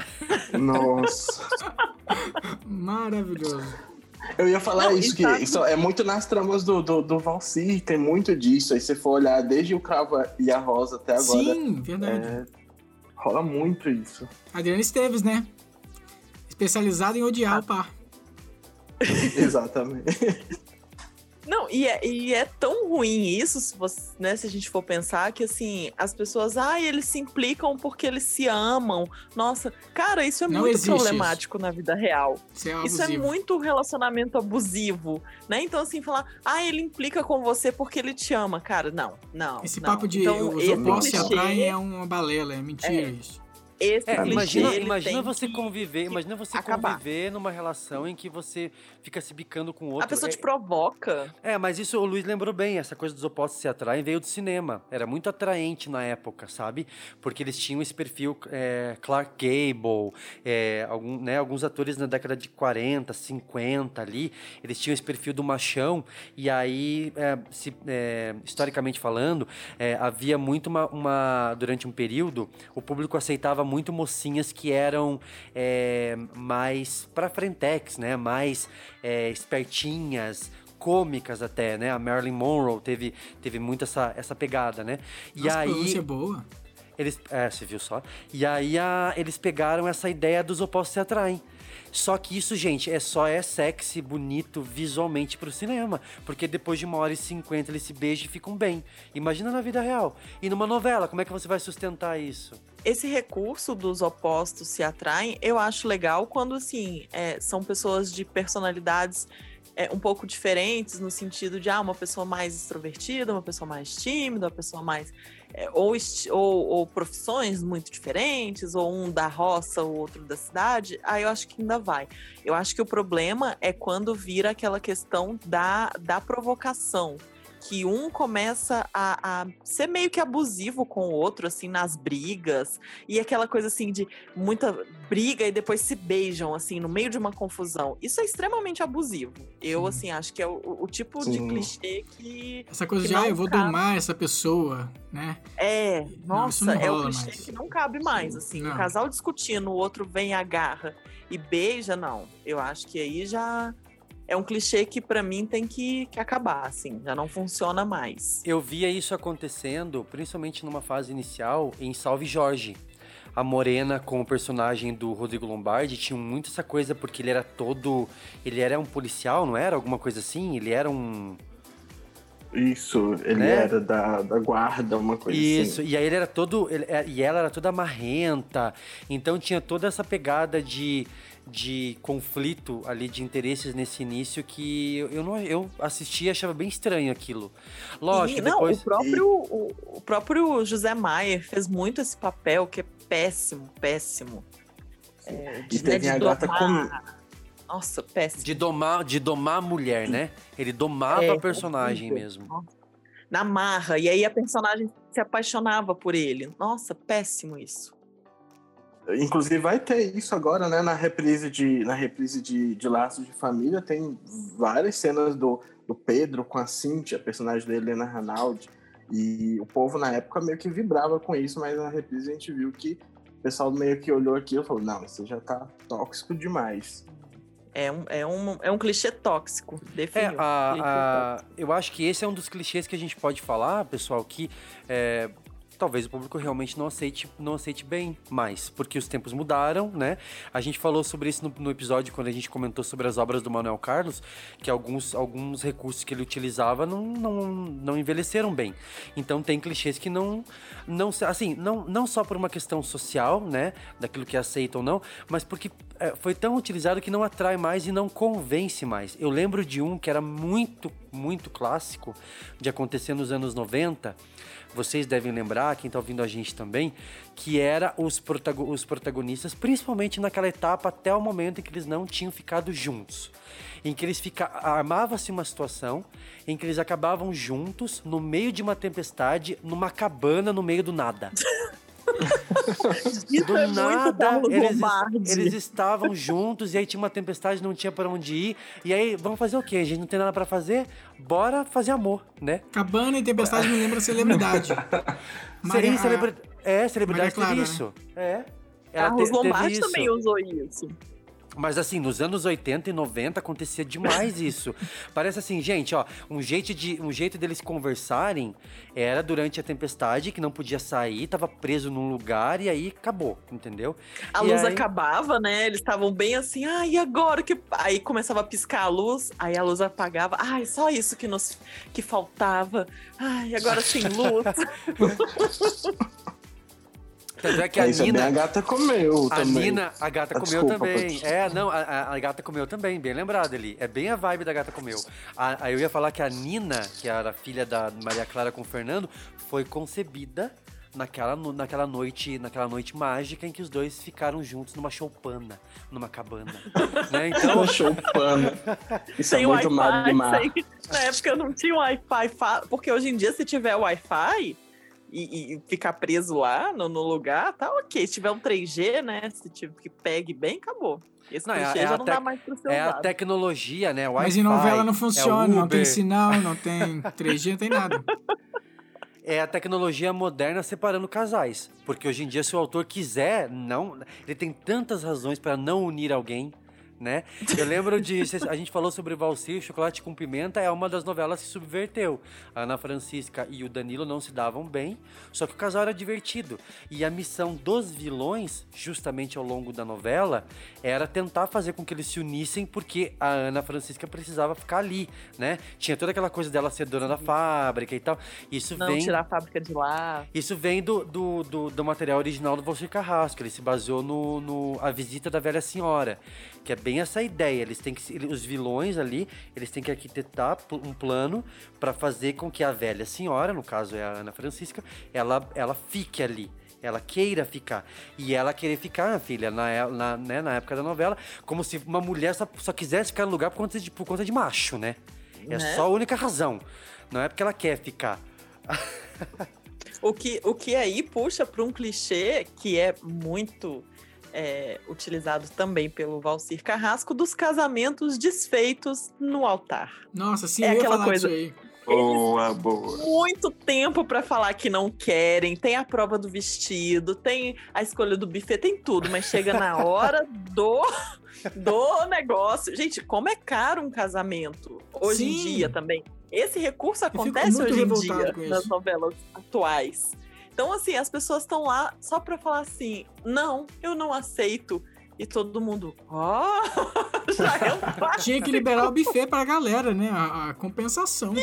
Speaker 4: Nossa.
Speaker 7: Maravilhoso.
Speaker 4: Eu ia falar
Speaker 9: Não,
Speaker 4: isso, que
Speaker 9: sabe-
Speaker 4: isso é muito nas tramas do, do, do Valsir, tem muito disso. Aí você for olhar desde o Cravo e a Rosa até agora,
Speaker 7: Sim, verdade.
Speaker 4: é, rola muito isso.
Speaker 7: Adriana Esteves, né? Especializada em odiar o par.
Speaker 4: Exatamente.
Speaker 9: Não, e é, e é tão ruim isso, se, você, né, se a gente for pensar, que assim, as pessoas, ai, eles se implicam porque eles se amam. Nossa, cara, isso é
Speaker 7: Não
Speaker 9: muito problemático na vida real.
Speaker 7: Isso é
Speaker 9: Isso é muito relacionamento abusivo, né? Então, assim, falar, ah, ele implica com você porque ele te ama. Cara, não, não.
Speaker 7: Esse
Speaker 9: não.
Speaker 7: papo de
Speaker 9: Então,
Speaker 7: os opostos se atraem é uma balela, é mentira
Speaker 9: É.
Speaker 7: isso.
Speaker 9: Esse
Speaker 1: É, imagina, imagina você conviver, imagina você
Speaker 9: acabar.
Speaker 1: conviver numa relação em que você fica se bicando com o outro.
Speaker 9: A pessoa
Speaker 1: É-
Speaker 9: te provoca.
Speaker 1: É, mas isso o Luiz lembrou bem, essa coisa dos opostos se atraem veio do cinema. Era muito atraente na época, sabe? Porque eles tinham esse perfil é, Clark Gable, é, algum, né, alguns atores na década de 40, 50 ali, eles tinham esse perfil do machão, e aí, é, se- é, historicamente falando, é, havia muito uma, uma- Durante um período, o público aceitava muito mocinhas que eram é, mais pra frentex, né? Mais é, espertinhas, cômicas até, né? A Marilyn Monroe teve, teve muito essa, essa pegada, né? E
Speaker 7: Nossa,
Speaker 1: aí
Speaker 7: é boa.
Speaker 1: eles, é, você viu só? E aí a- eles pegaram essa ideia dos opostos se atraem. Só que isso, gente, é só é sexy, bonito visualmente pro cinema. Porque depois de uma hora e cinquenta eles se beijam e ficam bem. Imagina na vida real. E numa novela, como é que você vai sustentar isso?
Speaker 9: Esse recurso dos opostos se atraem, eu acho legal quando, assim, é, são pessoas de personalidades é, um pouco diferentes, no sentido de, ah, uma pessoa mais extrovertida, uma pessoa mais tímida, uma pessoa mais. É, ou, ou, ou profissões muito diferentes, ou um da roça, o outro da cidade, aí eu acho que ainda vai. Eu acho que o problema é quando vira aquela questão da, da provocação. Que um começa a, a ser meio que abusivo com o outro, assim, nas brigas, e aquela coisa assim de muita briga e depois se beijam, assim, no meio de uma confusão. Isso é extremamente abusivo. Eu, assim, acho que é o, o tipo de
Speaker 4: Sim.
Speaker 9: clichê que.
Speaker 7: Essa coisa
Speaker 9: que
Speaker 7: de, ah,
Speaker 9: não
Speaker 7: eu vou
Speaker 9: cabe.
Speaker 7: domar essa pessoa, né?
Speaker 9: É,
Speaker 7: Não,
Speaker 9: nossa,
Speaker 7: não
Speaker 9: é o clichê
Speaker 7: mais.
Speaker 9: que não cabe mais, assim.
Speaker 7: Não.
Speaker 9: O casal discutindo, o outro vem, agarra e beija, não. Eu acho que aí já é um clichê que pra mim tem que, que acabar, assim. Já não funciona mais.
Speaker 1: Eu via isso acontecendo, principalmente numa fase inicial, em Salve Jorge. A Morena com o personagem do Rodrigo Lombardi tinha muito essa coisa, porque ele era todo. Ele era um policial, não era? Alguma coisa assim? Ele era um.
Speaker 4: Isso, ele
Speaker 1: Né?
Speaker 4: era da, da guarda, uma coisa
Speaker 1: Isso,
Speaker 4: assim.
Speaker 1: e aí ele era todo. ele- é, e ela era toda marrenta. Então tinha toda essa pegada de, de conflito ali, de interesses nesse início que eu, eu não eu assisti e achava bem estranho aquilo. Lógico,
Speaker 9: E, não,
Speaker 1: depois.
Speaker 9: o próprio, o, o próprio José Maier fez muito esse papel que é péssimo, péssimo. É,
Speaker 4: E teve a gata
Speaker 9: domar. Nossa, péssimo.
Speaker 1: De domar, de domar a mulher, né? Ele domava
Speaker 9: É,
Speaker 1: a personagem
Speaker 9: horrível.
Speaker 1: mesmo.
Speaker 9: Na marra. E aí a personagem se apaixonava por ele. Nossa, péssimo isso.
Speaker 4: Inclusive vai ter isso agora, né? Na reprise de, na reprise de, de Laços de Família, tem várias cenas do, do Pedro com a Cintia, a personagem da Helena Ranaldi. E o povo na época meio que vibrava com isso, mas na reprise a gente viu que o pessoal meio que olhou aquilo e falou: não, isso já tá tóxico demais.
Speaker 9: É um, é um, é um clichê tóxico.
Speaker 1: É,
Speaker 9: Definiu. clichê
Speaker 1: a, a- eu acho que esse é um dos clichês que a gente pode falar, pessoal, que é, talvez o público realmente não aceite, não aceite bem mais, porque os tempos mudaram, né? A gente falou sobre isso no, no episódio quando a gente comentou sobre as obras do Manuel Carlos, que alguns, alguns recursos que ele utilizava não, não, não envelheceram bem. Então tem clichês que não, não assim, não, não só por uma questão social, né, daquilo que aceita ou não, mas porque é, foi tão utilizado que não atrai mais e não convence mais. Eu lembro de um que era muito, muito clássico de acontecer nos anos 90. Vocês devem lembrar, quem tá ouvindo a gente também, que era os, protago- os protagonistas, principalmente naquela etapa até o momento em que eles não tinham ficado juntos. Em que eles armava-se uma situação em que eles acabavam juntos no meio de uma tempestade, numa cabana no meio do nada.
Speaker 9: Isso
Speaker 1: Do
Speaker 9: é muito
Speaker 1: nada, eles, eles estavam juntos e aí tinha uma tempestade, não tinha pra onde ir. E aí, vamos fazer o quê? A gente não tem nada pra fazer? Bora fazer amor, né?
Speaker 7: Cabana e Tempestade me lembra celebridade.
Speaker 1: Seria
Speaker 7: Maria-
Speaker 1: celebra... É, celebridade
Speaker 7: Maria Clara,
Speaker 1: teve
Speaker 7: né?
Speaker 1: isso. É. Ela
Speaker 9: Carlos Lombardi
Speaker 1: isso.
Speaker 9: também usou isso.
Speaker 1: Mas assim, nos anos 80 e 90 acontecia demais isso. Parece assim, gente, ó, um jeito, de, um jeito deles conversarem era durante a tempestade, que não podia sair, tava preso num lugar e aí acabou, entendeu?
Speaker 9: A
Speaker 1: E
Speaker 9: luz
Speaker 1: aí-
Speaker 9: acabava, né? Eles estavam bem assim, ah, e agora que. Aí começava a piscar a luz, aí a luz apagava. Ai, só isso que nos que faltava. Ai, agora sem luz.
Speaker 1: Tanto é que a
Speaker 4: é bem
Speaker 1: Nina.
Speaker 4: a gata comeu
Speaker 1: A
Speaker 4: também.
Speaker 1: Nina, a gata
Speaker 4: Ah,
Speaker 1: comeu
Speaker 4: desculpa,
Speaker 1: também.
Speaker 4: pode-
Speaker 1: É, não, a, a- gata comeu também, bem lembrado ali. É bem a vibe da gata comeu. A- Aí eu ia falar que a Nina, que era filha da Maria Clara com o Fernando, foi concebida naquela, naquela noite, naquela noite mágica em que os dois ficaram juntos numa choupana, numa cabana. né? Então,
Speaker 4: Uma choupana. Isso
Speaker 9: sem
Speaker 4: é muito Magmar.
Speaker 9: sem... Na época não tinha Wi-Fi, porque hoje em dia, se tiver Wi-Fi e, e ficar preso lá no, no lugar, tá ok. Se tiver um 3G, né? Se tiver que pegue bem, acabou. Esse
Speaker 1: Não, é a-
Speaker 9: 3G
Speaker 1: é
Speaker 9: já não dá mais pra ser
Speaker 1: é a tecnologia, né?
Speaker 7: Mas em novela não
Speaker 1: é
Speaker 7: funciona, não tem sinal, não tem 3G, não tem nada.
Speaker 1: é a tecnologia moderna separando casais. Porque hoje em dia, se o autor quiser, não. Ele tem tantas razões para não unir alguém. Né? Eu lembro de. A gente falou sobre Valsir, Chocolate com Pimenta, é uma das novelas que subverteu. A Ana Francisca e o Danilo não se davam bem, só que o casal era divertido. E a missão dos vilões, justamente ao longo da novela, era tentar fazer com que eles se unissem, porque a Ana Francisca precisava ficar ali, né? Tinha toda aquela coisa dela ser dona da fábrica e tal. Isso
Speaker 9: Não
Speaker 1: vem.
Speaker 9: tirar a fábrica de lá.
Speaker 1: Isso vem do, do, do, do material original do Valcir Carrasco. Ele se baseou no, no A Visita da Velha Senhora. Que é bem essa ideia. Eles têm que. Os vilões ali, eles têm que arquitetar um plano para fazer com que a velha senhora, no caso é a Ana Francisca, ela, ela fique ali. Ela queira ficar. E ela querer ficar, filha, na, na, né, na época da novela, como se uma mulher só, só quisesse ficar no lugar por conta de, por conta de macho, né? É
Speaker 9: Né?
Speaker 1: só a única razão. Não é porque ela quer ficar.
Speaker 9: O que, o que aí puxa para um clichê que é muito é, utilizado também pelo Valcir Carrasco dos casamentos desfeitos no altar.
Speaker 7: Nossa, sim,
Speaker 9: É
Speaker 7: eu ia
Speaker 9: aquela
Speaker 7: falar
Speaker 9: coisa-
Speaker 7: aí.
Speaker 4: Boa, boa.
Speaker 9: Muito tempo para falar que não querem, tem a prova do vestido, tem a escolha do buffet, tem tudo, mas chega na hora do do negócio. Gente, como é caro um casamento hoje em
Speaker 7: Sim.
Speaker 9: dia também. Esse recurso acontece hoje em dia nas novelas atuais. Então, assim, as pessoas estão lá só pra falar assim: não, eu não aceito. E todo mundo, ó, já é um.
Speaker 7: Tinha que liberar o buffet pra galera, né? A, a compensação.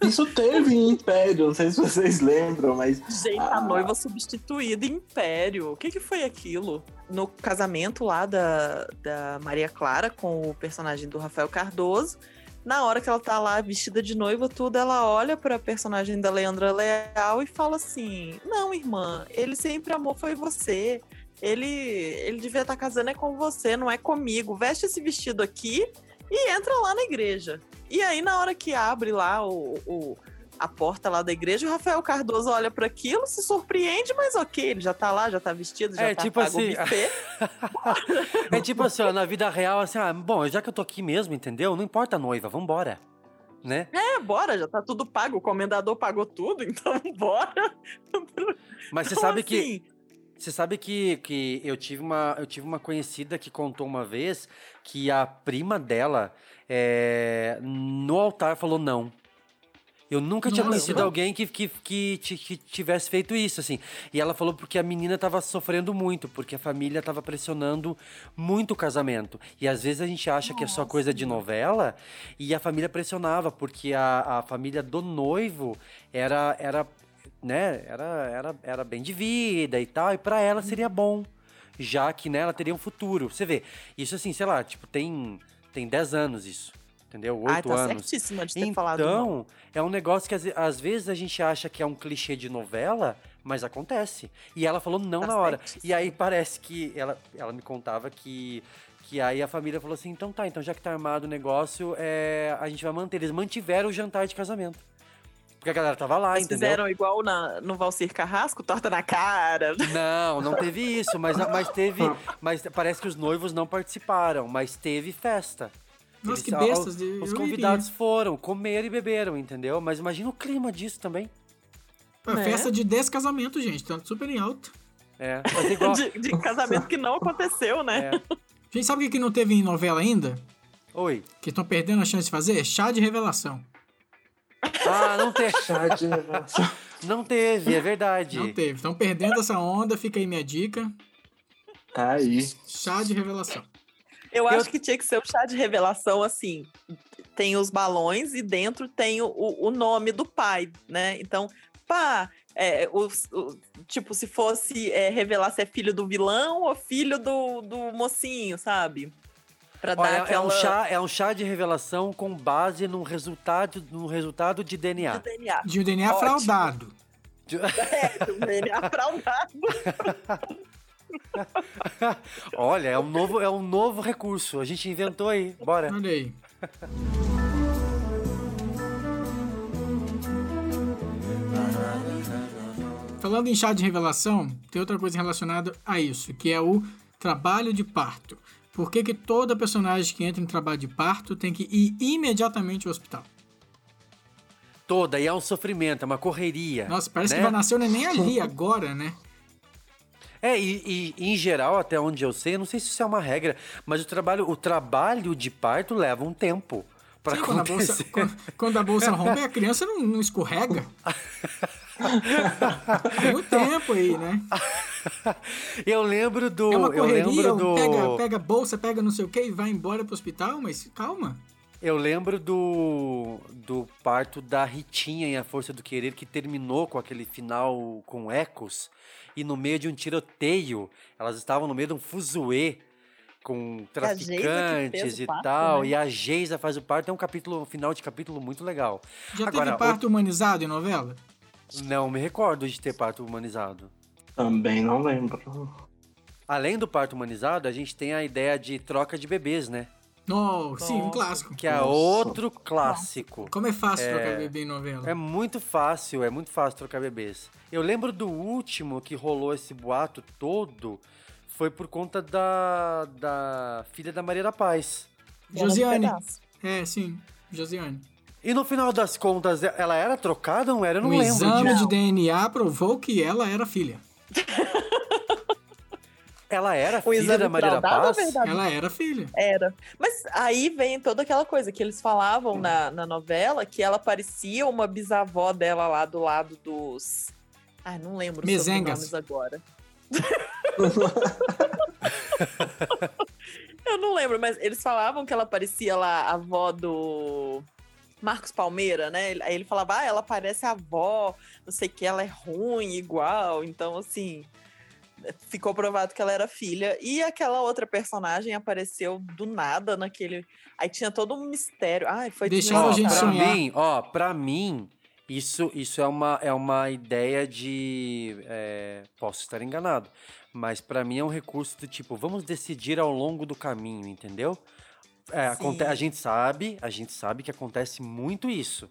Speaker 4: Isso teve em Império, não sei se vocês lembram, mas
Speaker 9: Gente, a
Speaker 4: Ah.
Speaker 9: noiva substituída, Império. O que, que foi aquilo? No casamento lá da, da Maria Clara com o personagem do Rafael Cardoso, na hora que ela tá lá vestida de noiva, tudo, ela olha pra personagem da Leandra Leal e fala assim: Não, irmã, ele sempre amou foi você. Ele, ele devia estar casando é com você, não é comigo. Veste esse vestido aqui e entra lá na igreja. E aí, na hora que abre lá o, o- a porta lá da igreja, o Rafael Cardoso olha para aquilo, se surpreende, mas ok, ele já tá lá, já tá vestido, já
Speaker 1: É,
Speaker 9: tá
Speaker 1: tipo
Speaker 9: pago
Speaker 1: assim. É tipo assim, ó, na vida real, assim, ah, bom, já que eu tô aqui mesmo, entendeu? Não importa a noiva, vambora. Né?
Speaker 9: É, bora, já tá tudo pago, o comendador pagou tudo, então bora.
Speaker 1: Mas você
Speaker 9: Então,
Speaker 1: sabe que.
Speaker 9: assim,
Speaker 1: Você sabe que, que eu, tive uma, eu tive uma conhecida que contou uma vez que a prima dela é, no altar falou não. Eu nunca tinha
Speaker 7: Nossa.
Speaker 1: conhecido alguém que, que, que, que tivesse feito isso, assim. E ela falou porque a menina tava sofrendo muito, porque a família tava pressionando muito o casamento. E às vezes a gente acha que é só coisa de novela, e a família pressionava, porque a, a família do noivo era, era, né, era, era, era bem de vida e tal, e pra ela seria bom, já que né, ela teria um futuro. Você vê, isso assim, sei lá, tipo, tem, tem 10 anos isso. Entendeu? Oito
Speaker 9: Ai, tá
Speaker 1: anos.
Speaker 9: certíssima de ter falado não.
Speaker 1: Então, é um negócio que às vezes a gente acha que é um clichê de novela, mas acontece. E ela falou não
Speaker 9: Tá
Speaker 1: na hora.
Speaker 9: certíssima.
Speaker 1: E aí parece que ela, ela me contava que que aí a família falou assim, então tá, então já que tá armado o negócio, é, a gente vai manter. Eles mantiveram o jantar de casamento. Porque a galera tava lá,
Speaker 9: Mas
Speaker 1: entendeu?
Speaker 9: fizeram igual na, no Valcir Carrasco, torta na cara.
Speaker 1: Não, não teve isso, mas, mas teve. Mas parece que os noivos não participaram, mas teve festa.
Speaker 7: Nossa,
Speaker 1: Eles-
Speaker 7: que bestas.
Speaker 1: Os, convidados foram, comeram e beberam, entendeu? Mas imagina o clima disso também.
Speaker 7: É
Speaker 9: né?
Speaker 7: festa de 10 casamentos, gente. Tá super em alta.
Speaker 1: É, fazer igual.
Speaker 9: De, de casamento que não aconteceu, né?
Speaker 1: é.
Speaker 7: Gente, sabe o que que não teve em novela ainda?
Speaker 1: Oi.
Speaker 7: Que estão perdendo a chance de fazer? Chá de revelação.
Speaker 1: Ah, não teve.
Speaker 4: Chá de revelação.
Speaker 1: Não teve, é verdade.
Speaker 7: Não teve. Estão perdendo essa onda, fica aí minha dica.
Speaker 4: Tá aí.
Speaker 7: Chá de revelação.
Speaker 9: Eu acho que tinha que ser o chá de revelação, assim. Tem os balões e dentro tem o, o nome do pai, né? Então, pá, é, os- o- tipo, se fosse é, revelar se é filho do vilão ou filho do, do mocinho, sabe? Pra dar
Speaker 1: Olha, é
Speaker 9: aquela
Speaker 1: um chá, é um chá de revelação com base num resultado, num resultado de DNA.
Speaker 9: de DNA.
Speaker 7: De um DNA
Speaker 9: Ótimo.
Speaker 7: fraudado.
Speaker 9: É, de um DNA fraudado.
Speaker 1: Olha, é um novo, é um novo recurso. A gente inventou aí. Bora.
Speaker 7: Olha aí. Falando em chá de revelação, tem outra coisa relacionada a isso, que é o trabalho de parto. Por que, que toda personagem que entra em trabalho de parto tem que ir imediatamente ao hospital?
Speaker 1: Toda, e é um sofrimento, é uma correria.
Speaker 7: Nossa, parece
Speaker 1: né?
Speaker 7: que vai nascer o neném ali agora, né?
Speaker 1: É, e, e, em geral, até onde eu sei, eu não sei se isso é uma regra, mas o trabalho, o trabalho de parto leva um tempo pra
Speaker 7: Sim, quando, a bolsa, quando, quando a bolsa rompe, a criança não, não escorrega. Tem um tempo aí, né?
Speaker 1: Eu lembro do.
Speaker 7: É uma
Speaker 1: eu lembro
Speaker 7: correria,
Speaker 1: do.
Speaker 7: pega, pega a bolsa, pega não sei o que e vai embora pro hospital, mas calma.
Speaker 1: Eu lembro do, do parto da Ritinha em A Força do Querer, que terminou com aquele final com ecos. E no meio de um tiroteio, elas estavam no meio de um fuzuê com traficantes
Speaker 9: o
Speaker 1: e
Speaker 9: parto,
Speaker 1: tal.
Speaker 9: né?
Speaker 1: E a Geisa faz o parto. É um capítulo, um final de capítulo muito legal.
Speaker 7: Já
Speaker 1: Agora,
Speaker 7: teve parto humanizado em novela?
Speaker 1: o- Não me recordo de ter parto humanizado.
Speaker 4: Também não lembro.
Speaker 1: Além do parto humanizado, a gente tem a ideia de troca de bebês, né?
Speaker 7: Oh, sim, um clássico.
Speaker 1: Que é
Speaker 4: Nossa.
Speaker 1: outro clássico.
Speaker 7: Como é fácil
Speaker 1: É.
Speaker 7: trocar bebê em novela?
Speaker 1: É muito fácil, é muito fácil trocar bebês. Eu lembro do último que rolou esse boato todo, foi por conta da, da filha da Maria da Paz.
Speaker 7: Josiane. É, sim, Josiane.
Speaker 1: E no final das contas, ela era trocada ou não era? Eu não
Speaker 7: um
Speaker 1: lembro
Speaker 7: exame
Speaker 1: disso.
Speaker 7: de DNA provou que ela era filha.
Speaker 1: Ela era
Speaker 9: O
Speaker 1: filha da Maria da Paz?
Speaker 9: verdade?
Speaker 7: Ela era filha.
Speaker 9: Era. Mas aí vem toda aquela coisa que eles falavam na, na novela, que ela parecia uma bisavó dela lá do lado dos. Ai, não lembro os sobrenomes agora. Eu não lembro, mas eles falavam que ela parecia lá a avó do Marcos Palmeira, né? Aí ele falava, ah, ela parece a avó, não sei o que, ela é ruim, igual. Então, assim, ficou provado que ela era filha. E aquela outra personagem apareceu do nada naquele. Aí tinha todo um mistério. Ai, foi
Speaker 7: Deixaram a gente
Speaker 1: pra
Speaker 7: sonhar.
Speaker 1: mim, ó, pra mim, isso, isso é, uma, é uma ideia de. é, posso estar enganado, mas pra mim é um recurso do tipo, vamos decidir ao longo do caminho, entendeu? É, aconte- a gente sabe, a gente sabe que acontece muito isso,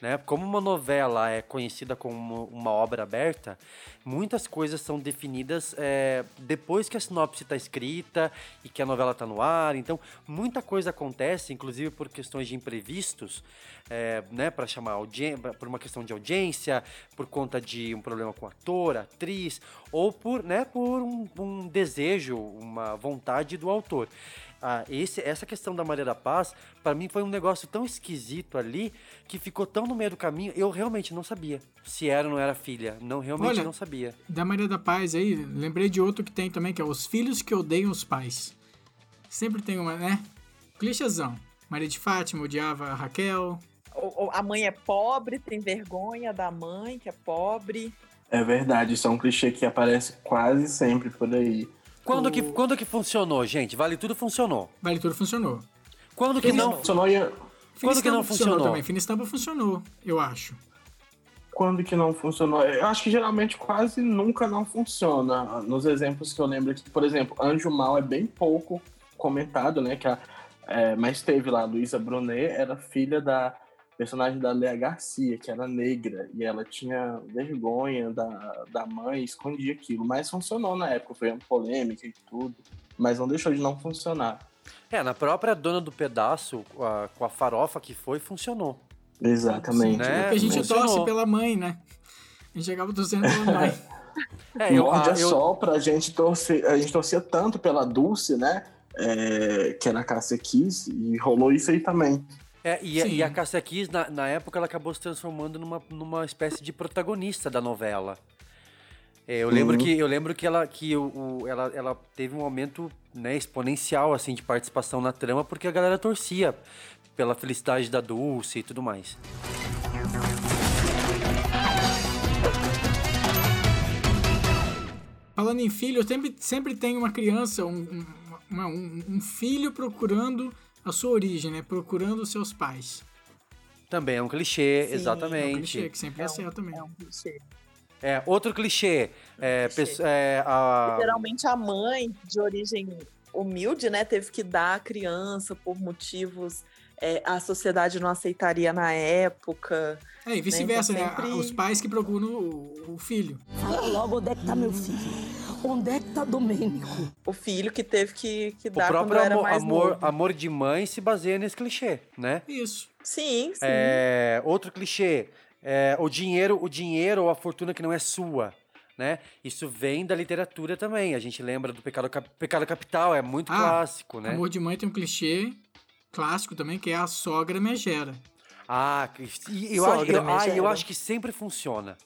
Speaker 1: né? Como uma novela é conhecida como uma obra aberta, muitas coisas são definidas é, depois que a sinopse está escrita e que a novela está no ar. Então, muita coisa acontece, inclusive por questões de imprevistos, é, né? Para chamar audiência, por uma questão de audiência, por conta de um problema com ator, atriz, ou por, né? Por um, um desejo, uma vontade do autor. Ah, esse, essa questão da Maria da Paz, para mim foi um negócio tão esquisito ali que ficou tão no meio do caminho. Eu realmente não sabia se era ou não era filha. Não, realmente
Speaker 7: Olha,
Speaker 1: não sabia.
Speaker 7: Da Maria da Paz aí, lembrei de outro que tem também, que é Os Filhos que Odeiam os Pais. Sempre tem uma, né? Clichêzão. Maria de Fátima odiava a Raquel.
Speaker 9: A mãe é pobre, tem vergonha da mãe, que é pobre.
Speaker 4: É verdade, isso é um clichê que aparece quase sempre por aí.
Speaker 1: Quando que, quando que funcionou, gente? Vale tudo funcionou.
Speaker 7: Vale tudo funcionou.
Speaker 1: Quando que não.
Speaker 4: Funcionou e
Speaker 1: Quando que não
Speaker 7: Estampa
Speaker 1: funcionou?
Speaker 7: também. Fina Estampa funcionou, eu acho.
Speaker 4: quando que não funcionou? Eu acho que geralmente quase nunca não funciona. Nos exemplos que eu lembro aqui, por exemplo, Anjo Mal é bem pouco comentado, né? Que a, é, mas teve lá, Luísa Brunet era filha da personagem da Lea Garcia, que era negra, e ela tinha vergonha da, da mãe, escondia aquilo. Mas funcionou na época, foi uma polêmica e tudo, mas não deixou de não funcionar.
Speaker 1: É, na própria dona do pedaço, com a, com a farofa que foi, funcionou.
Speaker 4: Exatamente.
Speaker 1: Né?
Speaker 7: Porque a gente
Speaker 1: funcionou.
Speaker 7: torce pela mãe, né? A gente acaba torcendo pela mãe.
Speaker 1: É, eu,
Speaker 4: Morde
Speaker 1: ah,
Speaker 4: a
Speaker 1: eu-
Speaker 4: sopra, a gente torce, a gente torcia tanto pela Dulce, né? é, que é na Cássia Kiss, e rolou isso aí também.
Speaker 1: É, e, a- e a Cássia Kiss, na, na época, ela acabou se transformando numa, numa espécie de protagonista da novela. É, eu lembro
Speaker 4: Uhum.
Speaker 1: que, eu lembro que, ela, que o, o- ela, ela teve um aumento né, exponencial assim, de participação na trama, porque a galera torcia pela felicidade da Dulce e tudo mais.
Speaker 7: Falando em filho, sempre, sempre tem uma criança, um, um- um filho procurando a sua origem, né? Procurando os seus pais.
Speaker 1: Também é um clichê,
Speaker 9: Sim,
Speaker 7: É
Speaker 9: é um
Speaker 7: um
Speaker 1: exatamente.
Speaker 7: clichê que sempre
Speaker 9: É
Speaker 7: certo também.
Speaker 9: É um clichê.
Speaker 1: É, outro clichê. É,
Speaker 9: clichê.
Speaker 1: pesso- é, a-
Speaker 9: Geralmente a mãe de origem humilde, né, teve que dar a criança por motivos é, a sociedade não aceitaria na época.
Speaker 7: É, e vice-versa, né?
Speaker 9: Então sempre-
Speaker 7: Os pais que procuram o, o filho.
Speaker 2: Fala logo onde é que tá meu filho. Onde é que tá Domênico?
Speaker 9: O filho que teve que, que
Speaker 1: o
Speaker 9: dar quando
Speaker 1: próprio
Speaker 9: era
Speaker 1: amor,
Speaker 9: mais
Speaker 1: amor,
Speaker 9: novo.
Speaker 1: amor de mãe se baseia nesse clichê, né?
Speaker 7: Isso.
Speaker 9: Sim, sim.
Speaker 1: É, outro clichê, é, o dinheiro, o dinheiro ou a fortuna que não é sua, né? Isso vem da literatura também. A gente lembra do Pecado, Cap- Pecado Capital, é muito
Speaker 7: Ah,
Speaker 1: clássico, né?
Speaker 7: Amor de mãe tem um clichê clássico também, que é a sogra megera.
Speaker 1: Ah, e eu,
Speaker 9: Sogra
Speaker 1: acho, eu, ah, eu acho que sempre funciona.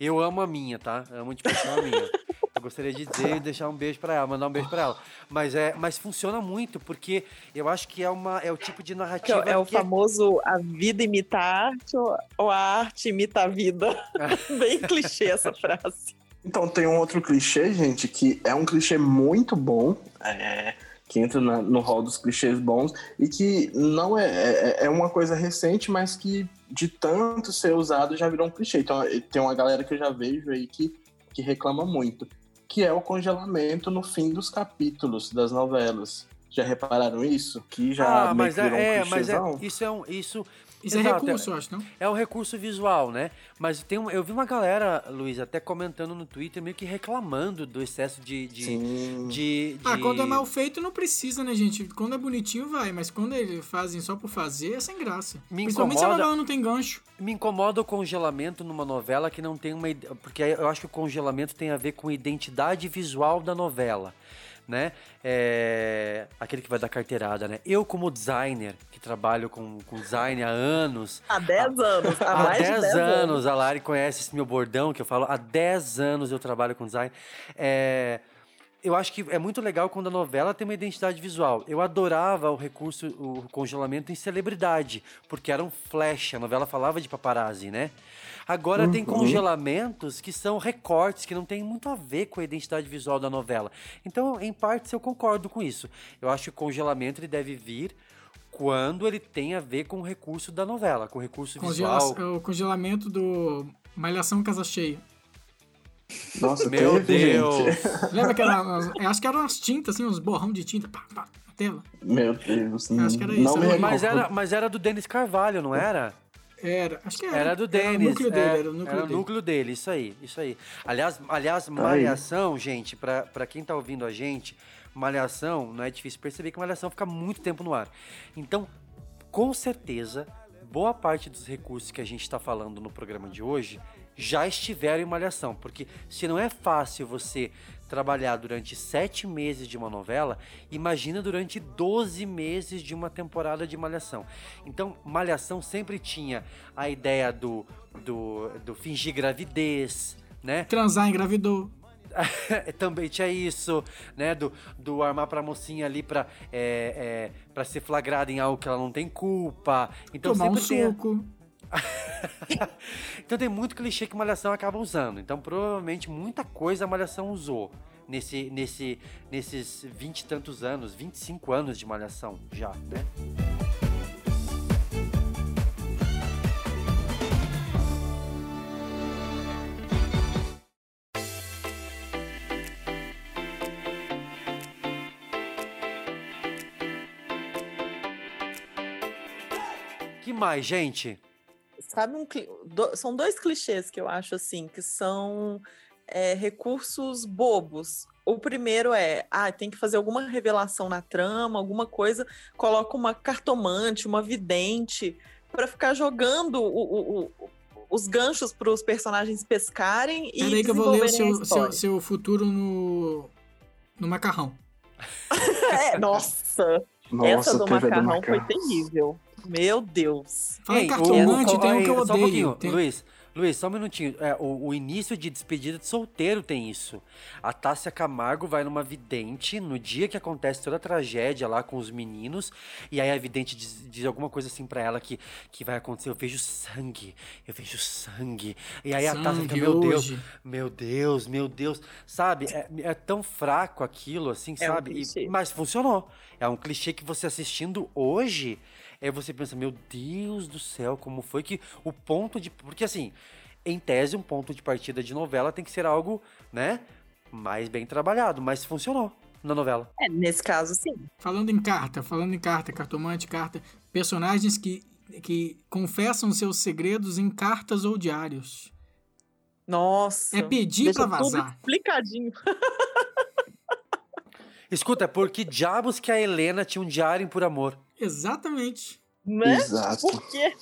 Speaker 1: Eu amo a minha, tá? Amo de paixão a minha. Gostaria de dizer e deixar um beijo pra ela, mandar um beijo pra ela. Mas, é, mas funciona muito, porque eu acho que é, uma, é o tipo de
Speaker 9: Que
Speaker 1: narrativa
Speaker 9: é, é o
Speaker 1: que
Speaker 9: famoso a vida imita a arte ou, a arte imita a vida. Bem clichê essa frase.
Speaker 4: Então, tem um outro clichê, gente, que é um clichê muito bom, é, que entra na- no hall dos clichês bons, e que não é, é, é uma coisa recente, mas que de tanto ser usado já virou um clichê. Então, tem uma galera que eu já vejo aí que, que reclama muito, que é o congelamento no fim dos capítulos das novelas. Já repararam isso? Que já
Speaker 1: ah, mas é,
Speaker 4: um
Speaker 1: é, mas é, isso é um. Isso,
Speaker 7: Isso
Speaker 1: Exato,
Speaker 7: é recurso, eu acho, não?
Speaker 1: É um recurso visual, né? Mas tem um, eu vi uma galera, Luiz, até comentando no Twitter, meio que reclamando do excesso de. de,
Speaker 4: Sim.
Speaker 1: de, de-
Speaker 7: Ah, quando é mal feito não precisa, né, gente? Quando é bonitinho vai, mas quando eles fazem só por fazer, é sem graça.
Speaker 1: Me
Speaker 7: Principalmente se a
Speaker 1: incomoda-
Speaker 7: novela não tem gancho.
Speaker 1: Me incomoda o congelamento numa novela que não tem uma. Porque eu acho que o congelamento tem a ver com a identidade visual da novela. Né? É, Aquele que vai dar carteirada, né? Eu, como designer, que trabalho com, com design há anos,
Speaker 9: Há 10 anos, há,
Speaker 1: Há
Speaker 9: mais
Speaker 1: 10
Speaker 9: de 10
Speaker 1: anos,
Speaker 9: anos.
Speaker 1: a Lari conhece esse meu bordão que eu falo. Há 10 anos eu trabalho com design. É, eu acho que é muito legal quando a novela tem uma identidade visual. Eu adorava o recurso, o congelamento em celebridade, porque era um flash. A novela falava de paparazzi, né? Agora tem congelamentos que são recortes, que não tem muito a ver com a identidade visual da novela. Então, em partes, eu concordo com isso. Eu acho que o congelamento ele deve vir quando ele tem a ver com o recurso da novela, com o recurso
Speaker 7: Congela
Speaker 1: visual.
Speaker 7: o congelamento do Malhação Casa Cheia.
Speaker 4: Nossa,
Speaker 1: Meu
Speaker 4: teve,
Speaker 1: Deus!
Speaker 4: gente.
Speaker 7: Lembra que era, eu acho que eram umas tintas, assim, uns borrão de tinta, pá, pá, na tela.
Speaker 4: Meu Deus.
Speaker 7: Acho que era isso,
Speaker 4: não recordo.
Speaker 1: Mas era, mas era do Denis Carvalho, não era?
Speaker 7: Era, acho que era.
Speaker 1: Era do
Speaker 7: Era o
Speaker 1: Denis.
Speaker 7: núcleo dele,
Speaker 1: é,
Speaker 7: era o núcleo
Speaker 1: era o
Speaker 7: dele.
Speaker 1: núcleo dele, isso aí, isso aí. Aliás, aliás Malhação, gente, pra, pra quem tá ouvindo a gente, Malhação, não é difícil perceber que Malhação fica muito tempo no ar. Então, com certeza, boa parte dos recursos que a gente tá falando no programa de hoje já estiveram em Malhação, porque se não é fácil você trabalhar durante sete meses de uma novela, imagina durante 12 meses de uma temporada de Malhação. Então, Malhação sempre tinha a ideia do, do, do fingir gravidez, né?
Speaker 7: Transar engravidou.
Speaker 1: Também tinha isso, né? Do, do armar pra mocinha ali pra, é, é, pra ser flagrada em algo que ela não tem culpa. Então
Speaker 7: tomar um
Speaker 1: sempre tem.
Speaker 7: suco.
Speaker 1: Então tem muito clichê que Malhação acaba usando. Então provavelmente muita coisa a Malhação usou nesse, nesse, nesses 20 e tantos anos, 25 anos de Malhação já, né? Que mais, gente?
Speaker 9: Sabe um do- são dois clichês que eu acho assim, que são é, recursos bobos. O primeiro é, ah, tem que fazer alguma revelação na trama, alguma coisa, coloca uma cartomante, uma vidente, para ficar jogando o- o- o- os ganchos para os personagens pescarem e
Speaker 7: Peraí que eu vou ler o seu, seu, seu futuro no, no macarrão.
Speaker 9: É, nossa,
Speaker 4: Nossa,
Speaker 9: essa do
Speaker 4: a do
Speaker 9: macarrão foi
Speaker 4: macarrão.
Speaker 9: terrível. Meu Deus.
Speaker 7: Fala em
Speaker 1: Ei,
Speaker 7: cartomante,
Speaker 1: o-
Speaker 7: tem um que eu
Speaker 1: um
Speaker 7: odeio.
Speaker 1: pouquinho,
Speaker 7: Tem-
Speaker 1: Luiz. Luiz, só um minutinho. É, o, o início de despedida de solteiro tem isso. A Tássia Camargo vai numa vidente no dia que acontece toda a tragédia lá com os meninos. E aí a vidente diz, diz alguma coisa assim pra ela que, que vai acontecer. Eu vejo sangue, eu vejo sangue. E aí a Tássia fica,
Speaker 7: Sangue
Speaker 1: meu Deus, meu Deus, meu Deus. Sabe, é, é tão fraco aquilo, assim,
Speaker 9: É um
Speaker 1: sabe? E-
Speaker 9: clichê.
Speaker 1: mas funcionou. É um clichê que você assistindo hoje, é você pensa, meu Deus do céu, como foi que o ponto de. Porque assim, em tese, um ponto de partida de novela tem que ser algo, né? Mais bem trabalhado, mas funcionou na novela.
Speaker 9: É, nesse caso, sim.
Speaker 7: Falando em carta, falando em carta, cartomante, carta, personagens que, que confessam seus segredos em cartas ou diários.
Speaker 9: Nossa.
Speaker 7: É pedir
Speaker 9: Deixa
Speaker 7: pra
Speaker 9: tudo
Speaker 7: vazar.
Speaker 9: explicadinho.
Speaker 1: Escuta, por que diabos que a Helena tinha um diário por amor?
Speaker 7: Exatamente.
Speaker 9: Né?
Speaker 4: Exato.
Speaker 9: Por quê?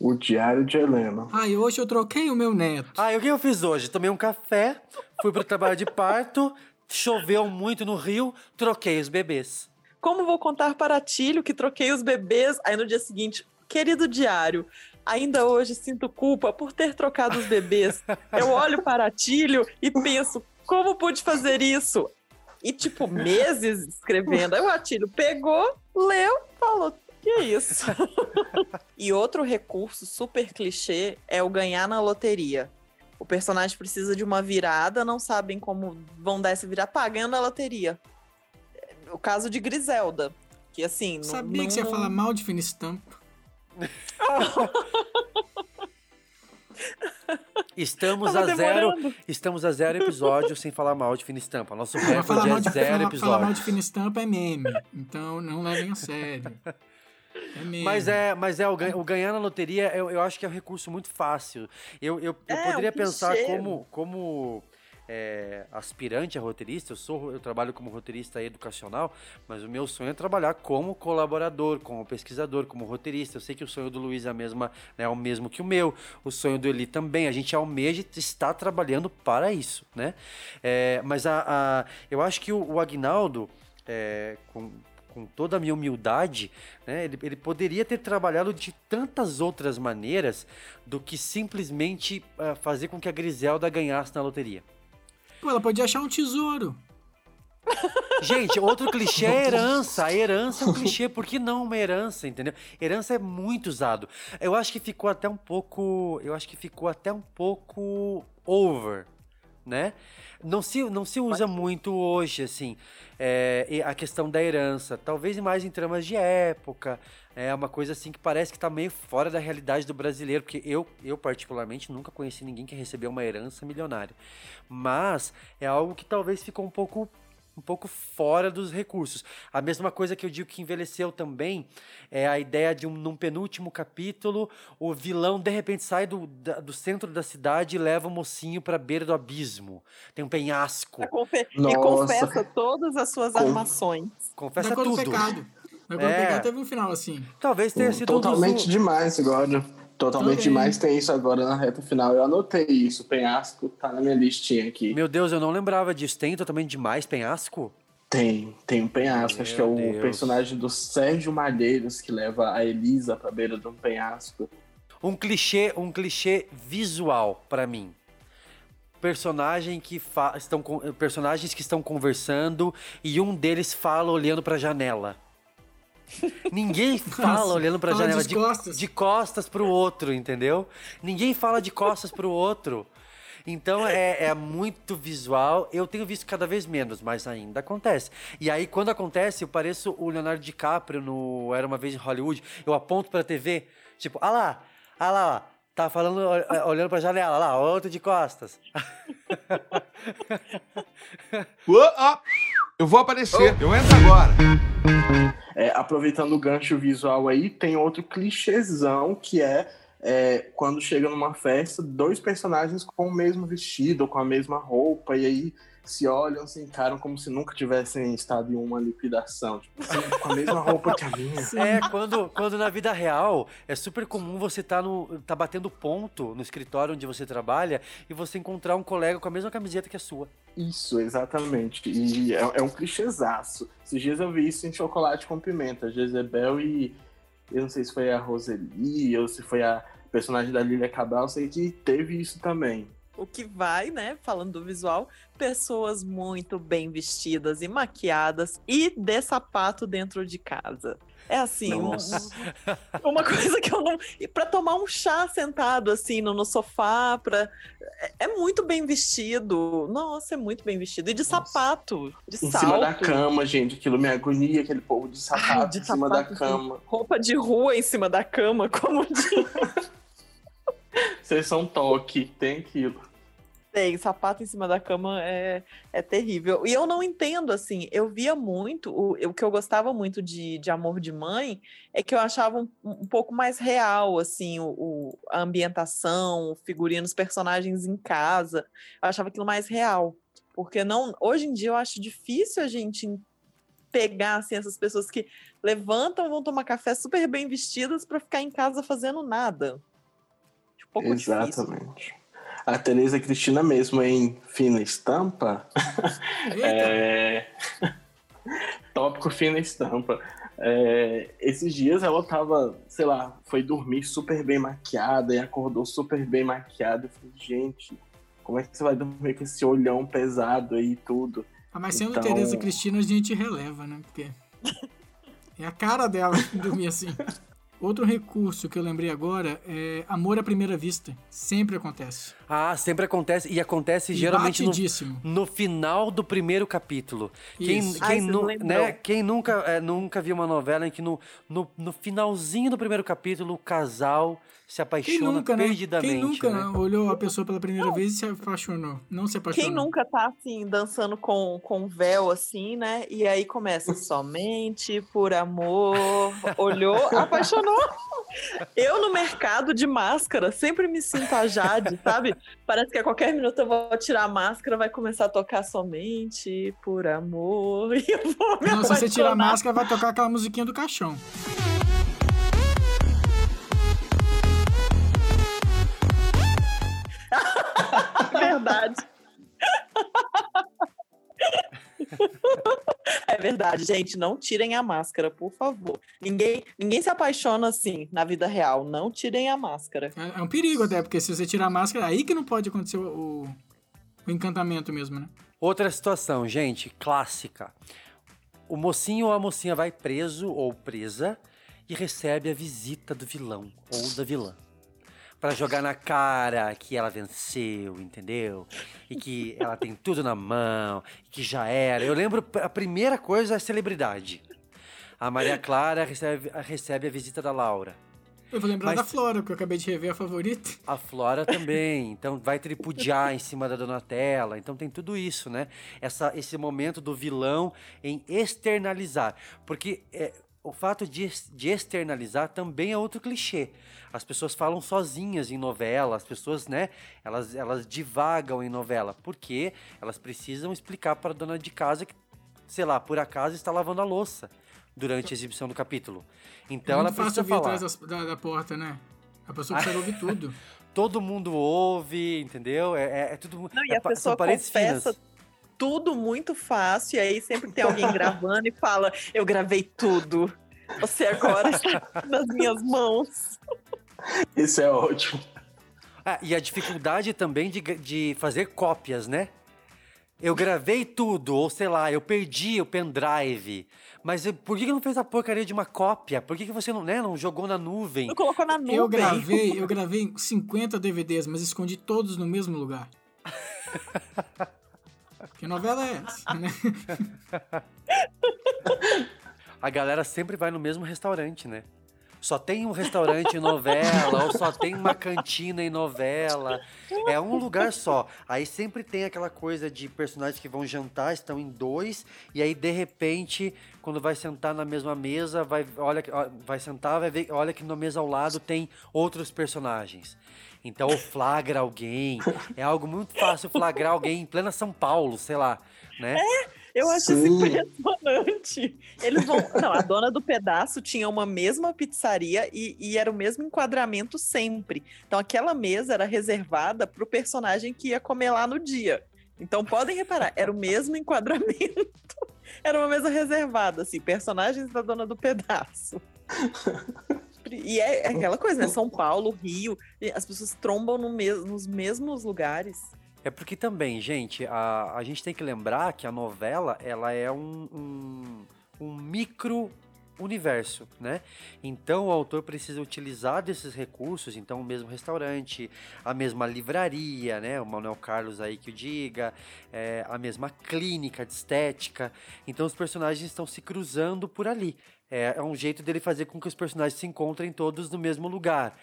Speaker 4: O Diário de Helena.
Speaker 7: Ai, hoje eu troquei o meu neto.
Speaker 1: Ah, e o que eu fiz hoje? Tomei um café, fui pro trabalho de parto, choveu muito no Rio, troquei os bebês.
Speaker 9: Como vou contar para Tílio que troquei os bebês? Aí no dia seguinte, querido diário, ainda hoje sinto culpa por ter trocado os bebês. Eu olho para Tílio e penso, como pude fazer isso? E tipo, meses escrevendo. Aí o Atílio pegou, leu, falou, que isso? e outro recurso super clichê é o ganhar na loteria. O personagem precisa de uma virada, não sabem como vão dar essa virada, pagando a loteria o caso de Griselda. Que assim. não-
Speaker 7: Sabia
Speaker 9: não,
Speaker 7: que você ia
Speaker 9: não-
Speaker 7: falar mal de fina estampa.
Speaker 1: Estamos
Speaker 9: Tava
Speaker 1: a zero, estamos a zero episódio sem falar mal de fina estampa. Nosso recorde
Speaker 7: mal,
Speaker 1: é
Speaker 7: de,
Speaker 1: zero
Speaker 7: falar, falar mal
Speaker 1: episódio.
Speaker 7: de fina estampa é meme. Então não levem a sério. É meme.
Speaker 1: Mas é, mas é o, o ganhar na loteria, eu, eu acho que é um recurso muito fácil. Eu, eu, eu
Speaker 9: É,
Speaker 1: poderia pensar como, como é, aspirante a roteirista, eu sou eu trabalho como roteirista educacional, mas o meu sonho é trabalhar como colaborador, como pesquisador, como roteirista. Eu sei que o sonho do Luiz é, a mesma, né, é o mesmo que o meu, o sonho do Eli também. A gente almeja estar trabalhando para isso, né? É, mas a, a- eu acho que o, o Agnaldo, é, com, com toda a minha humildade, né, ele, ele poderia ter trabalhado de tantas outras maneiras do que simplesmente ah, fazer com que a Griselda ganhasse na loteria.
Speaker 7: Pô, ela podia achar um tesouro.
Speaker 1: Gente, outro clichê é a herança. A herança é um clichê, por que não uma herança, entendeu? Herança é muito usado. Eu acho que ficou até um pouco. Eu acho que ficou até um pouco over, né? Não se, não se usa muito hoje, assim, é, a questão da herança. Talvez mais em tramas de época. É uma coisa assim que parece que tá meio fora da realidade do brasileiro, porque eu, eu particularmente nunca conheci ninguém que recebeu uma herança milionária. Mas é algo que talvez ficou um pouco um pouco fora dos recursos. A mesma coisa que eu digo que envelheceu também é a ideia de um num penúltimo capítulo, o vilão de repente sai do, da- do centro da cidade e leva o mocinho pra beira do abismo. Tem um penhasco.
Speaker 9: Confe- E confessa todas as suas
Speaker 4: Com-
Speaker 9: armações.
Speaker 1: Confessa
Speaker 7: cor do
Speaker 1: tudo.
Speaker 7: pecado. Da cor do
Speaker 1: É.
Speaker 7: pecado teve um final assim.
Speaker 1: Talvez tenha sido um dos-
Speaker 4: Totalmente demais agora. Totalmente
Speaker 7: Também.
Speaker 4: demais tem isso agora na reta final. Eu anotei isso. Penhasco tá na minha listinha aqui.
Speaker 1: Meu Deus, eu não lembrava disso. Tem totalmente demais penhasco?
Speaker 4: Tem, tem um penhasco. Acho que é o
Speaker 1: Meu Deus.
Speaker 4: personagem do Sérgio Malheiros que leva a Elisa pra beira de um penhasco.
Speaker 1: Um clichê, um clichê visual pra mim. Personagem que estão personagens que estão conversando e um deles fala olhando pra janela. Ninguém fala
Speaker 7: Nossa,
Speaker 1: olhando pra
Speaker 7: fala
Speaker 1: janela
Speaker 7: de costas.
Speaker 1: de costas pro outro, entendeu? Ninguém fala de costas pro outro. Então é, é muito visual. Eu tenho visto cada vez menos, mas ainda acontece. E aí, quando acontece, eu pareço o Leonardo DiCaprio no Era Uma Vez em Hollywood. Eu aponto pra TV, tipo, ah lá, ah lá, tá falando, ol- olhando pra janela, lá, outro de costas.
Speaker 3: Ó, eu vou aparecer. Eu entro agora.
Speaker 4: É, aproveitando o gancho visual aí, tem outro clichêzão que é, é, quando chega numa festa, dois personagens com o mesmo vestido, com a mesma roupa, e aí se olham, se encaram como se nunca tivessem estado em uma liquidação. Tipo, assim, com a mesma roupa que a minha.
Speaker 1: É, quando, quando na vida real é super comum você tá, no, tá batendo ponto no escritório onde você trabalha e você encontrar um colega com a mesma camiseta que a sua.
Speaker 4: Isso, exatamente. E é, é um clichêzaço. Esses dias eu vi isso em Chocolate com Pimenta. Jezebel e. Eu não sei se foi a Roseli ou se foi a personagem da Lilia Cabral. Sei que teve isso também.
Speaker 9: O que vai, né? Falando do visual, pessoas muito bem vestidas e maquiadas e de sapato dentro de casa. É assim, um- uma coisa que eu não. E pra tomar um chá sentado assim no, no sofá, pra... é, é muito bem vestido. Nossa, é muito bem vestido. E de sapato, de
Speaker 4: Em
Speaker 9: salto.
Speaker 4: cima da cama, gente. Aquilo me agonia, aquele povo de sapato
Speaker 9: de
Speaker 4: em cima da
Speaker 9: sapato,
Speaker 4: cama.
Speaker 9: Roupa de rua em cima da cama, como diz.
Speaker 4: Vocês são toque, tem aquilo.
Speaker 9: Tem, sapato em cima da cama é, é terrível. E eu não entendo, assim, eu via muito, o, o que eu gostava muito de, de Amor de Mãe é que eu achava um, um pouco mais real, assim, o, o- a ambientação, o figurino, os personagens em casa. Eu achava aquilo mais real. Porque não, hoje em dia eu acho difícil a gente pegar, assim, essas pessoas que levantam, vão tomar café super bem vestidas para ficar em casa fazendo nada. Um pouco difícil.
Speaker 4: A Tereza Cristina mesmo em Fina Estampa. é... Tópico Fina Estampa. É, Esses dias ela tava, sei lá, foi dormir super bem maquiada e acordou super bem maquiada. Eu falei, gente, como é que você vai dormir com esse olhão pesado aí e tudo?
Speaker 7: Ah, mas sendo
Speaker 4: Então-
Speaker 7: Tereza Cristina, a gente releva, né? Porque é a cara dela dormir assim. Outro recurso que eu lembrei agora é amor à primeira vista. Sempre acontece.
Speaker 1: Ah, sempre acontece. E acontece
Speaker 7: E
Speaker 1: geralmente no, no final do primeiro capítulo. Quem,
Speaker 7: Isso.
Speaker 1: quem,
Speaker 9: Ai, você
Speaker 1: nu- né, quem nunca, é, nunca viu uma novela em que no, no, no finalzinho do primeiro capítulo o casal se
Speaker 7: Quem
Speaker 1: apaixona
Speaker 7: nunca, né?
Speaker 1: perdidamente.
Speaker 7: Quem nunca
Speaker 1: né?
Speaker 7: olhou a pessoa pela primeira vez e se apaixonou? Não se apaixonou.
Speaker 9: Quem nunca tá assim, dançando com, com véu assim, né? E aí começa somente por amor, olhou, apaixonou. Eu no mercado de máscara sempre me sinto a Jade, sabe? Parece que a qualquer minuto eu vou tirar a máscara, vai começar a tocar somente por amor. E eu vou me
Speaker 7: Não, se você tirar a máscara, vai tocar aquela musiquinha do caixão.
Speaker 9: Verdade. É verdade, gente. Não tirem a máscara, por favor. Ninguém, ninguém se apaixona assim na vida real. Não tirem a máscara.
Speaker 7: É, é um perigo até, porque se você tirar a máscara, aí que não pode acontecer o, o- o encantamento mesmo, né?
Speaker 1: Outra situação, gente, clássica. O mocinho ou a mocinha vai preso ou presa e recebe a visita do vilão ou da vilã. Pra jogar na cara que ela venceu, entendeu? E que ela tem tudo na mão, e que já era. Eu lembro, a primeira coisa é a celebridade. A Maria Clara recebe, recebe a visita da Laura.
Speaker 7: Eu vou lembrar
Speaker 1: Mas-
Speaker 7: da Flora, que eu acabei de rever a favorita.
Speaker 1: A Flora também, então vai tripudiar em cima da Donatella, então tem tudo isso, né? Essa, esse momento do vilão em externalizar, porque é, o fato de, de externalizar também é outro clichê. As pessoas falam sozinhas em novela, as pessoas, né, elas, elas divagam em novela, porque elas precisam explicar para a dona de casa que, sei lá, por acaso está lavando a louça durante a exibição do capítulo. Então
Speaker 7: é
Speaker 1: ela
Speaker 7: muito
Speaker 1: precisa falar.
Speaker 7: atrás da, da porta, né? A pessoa consegue ouvir tudo.
Speaker 1: todo mundo ouve, entendeu? É, é, é tudo.
Speaker 9: Não, e
Speaker 1: é
Speaker 9: a pessoa confessa
Speaker 1: finas.
Speaker 9: Tudo muito fácil. E aí sempre tem alguém gravando e fala: Eu gravei tudo. Você agora está nas minhas mãos.
Speaker 4: Isso é ótimo.
Speaker 1: Ah, e a dificuldade também de, de fazer cópias, né? Eu gravei tudo, ou sei lá, eu perdi o pendrive. Mas eu- por que que não fez a porcaria de uma cópia? Por que, que você não, né, não jogou na nuvem?
Speaker 9: Não colocou na nuvem.
Speaker 7: Eu gravei, eu gravei 50 DVDs, mas escondi todos no mesmo lugar. Que novela é essa, né?
Speaker 1: A galera sempre vai no mesmo restaurante, né? Só tem um restaurante em novela, ou só tem uma cantina em novela. É um lugar só. Aí sempre tem aquela coisa de personagens que vão jantar, estão em dois, e aí de repente, quando vai sentar na mesma mesa, vai, olha, vai sentar, vai ver, olha que na mesa ao lado tem outros personagens. Então flagra alguém. É algo muito fácil flagrar alguém em plena São Paulo, sei lá, né?
Speaker 9: Eu acho isso
Speaker 4: Sim.
Speaker 9: impressionante. Eles vão. Não, a dona do pedaço tinha uma mesma pizzaria e, e era o mesmo enquadramento sempre. Então aquela mesa era reservada para o personagem que ia comer lá no dia. Então podem reparar, era o mesmo enquadramento. Era uma mesa reservada, assim, personagens da dona do pedaço. E é aquela coisa, né? São Paulo, Rio, as pessoas trombam no mes nos mesmos lugares.
Speaker 1: É porque também, gente, a, a gente tem que lembrar que a novela, ela é um, um, um micro universo, né? Então o autor precisa utilizar desses recursos, então o mesmo restaurante, a mesma livraria, né? O Manuel Carlos aí que o diga, é, a mesma clínica de estética. Então os personagens estão se cruzando por ali. É, é um jeito dele fazer com que os personagens se encontrem todos no mesmo lugar.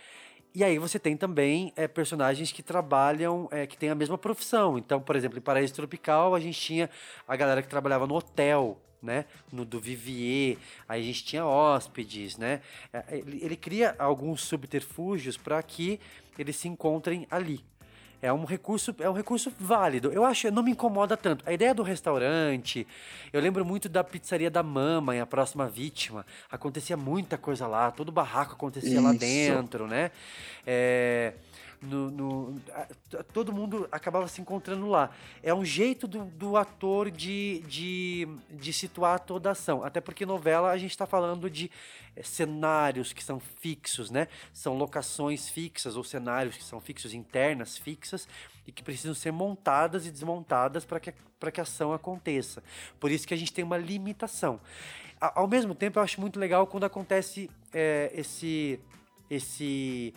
Speaker 1: E aí você tem também é, personagens que trabalham, é, que têm a mesma profissão. Então, por exemplo, em Paraíso Tropical, a gente tinha a galera que trabalhava no hotel, né? No do Vivier, aí a gente tinha hóspedes, né? É, Ele, ele cria alguns subterfúgios para que eles se encontrem ali. É um recurso, é um recurso válido. Eu acho, não me incomoda tanto. A ideia do restaurante, eu lembro muito da pizzaria da Mama, em A Próxima Vítima. Acontecia muita coisa lá, todo barraco acontecia lá
Speaker 4: Isso.
Speaker 1: dentro, né? É, no- no- todo mundo acabava se encontrando lá. É um jeito do, do ator de, de, de situar toda a ação. Até porque novela a gente está falando de eh, cenários que são fixos, né? São locações fixas ou cenários que são fixos, internas fixas e que precisam ser montadas e desmontadas para que, que a ação aconteça. Por isso que a gente tem uma limitação. Ao mesmo tempo, eu acho muito legal quando acontece eh, esse esse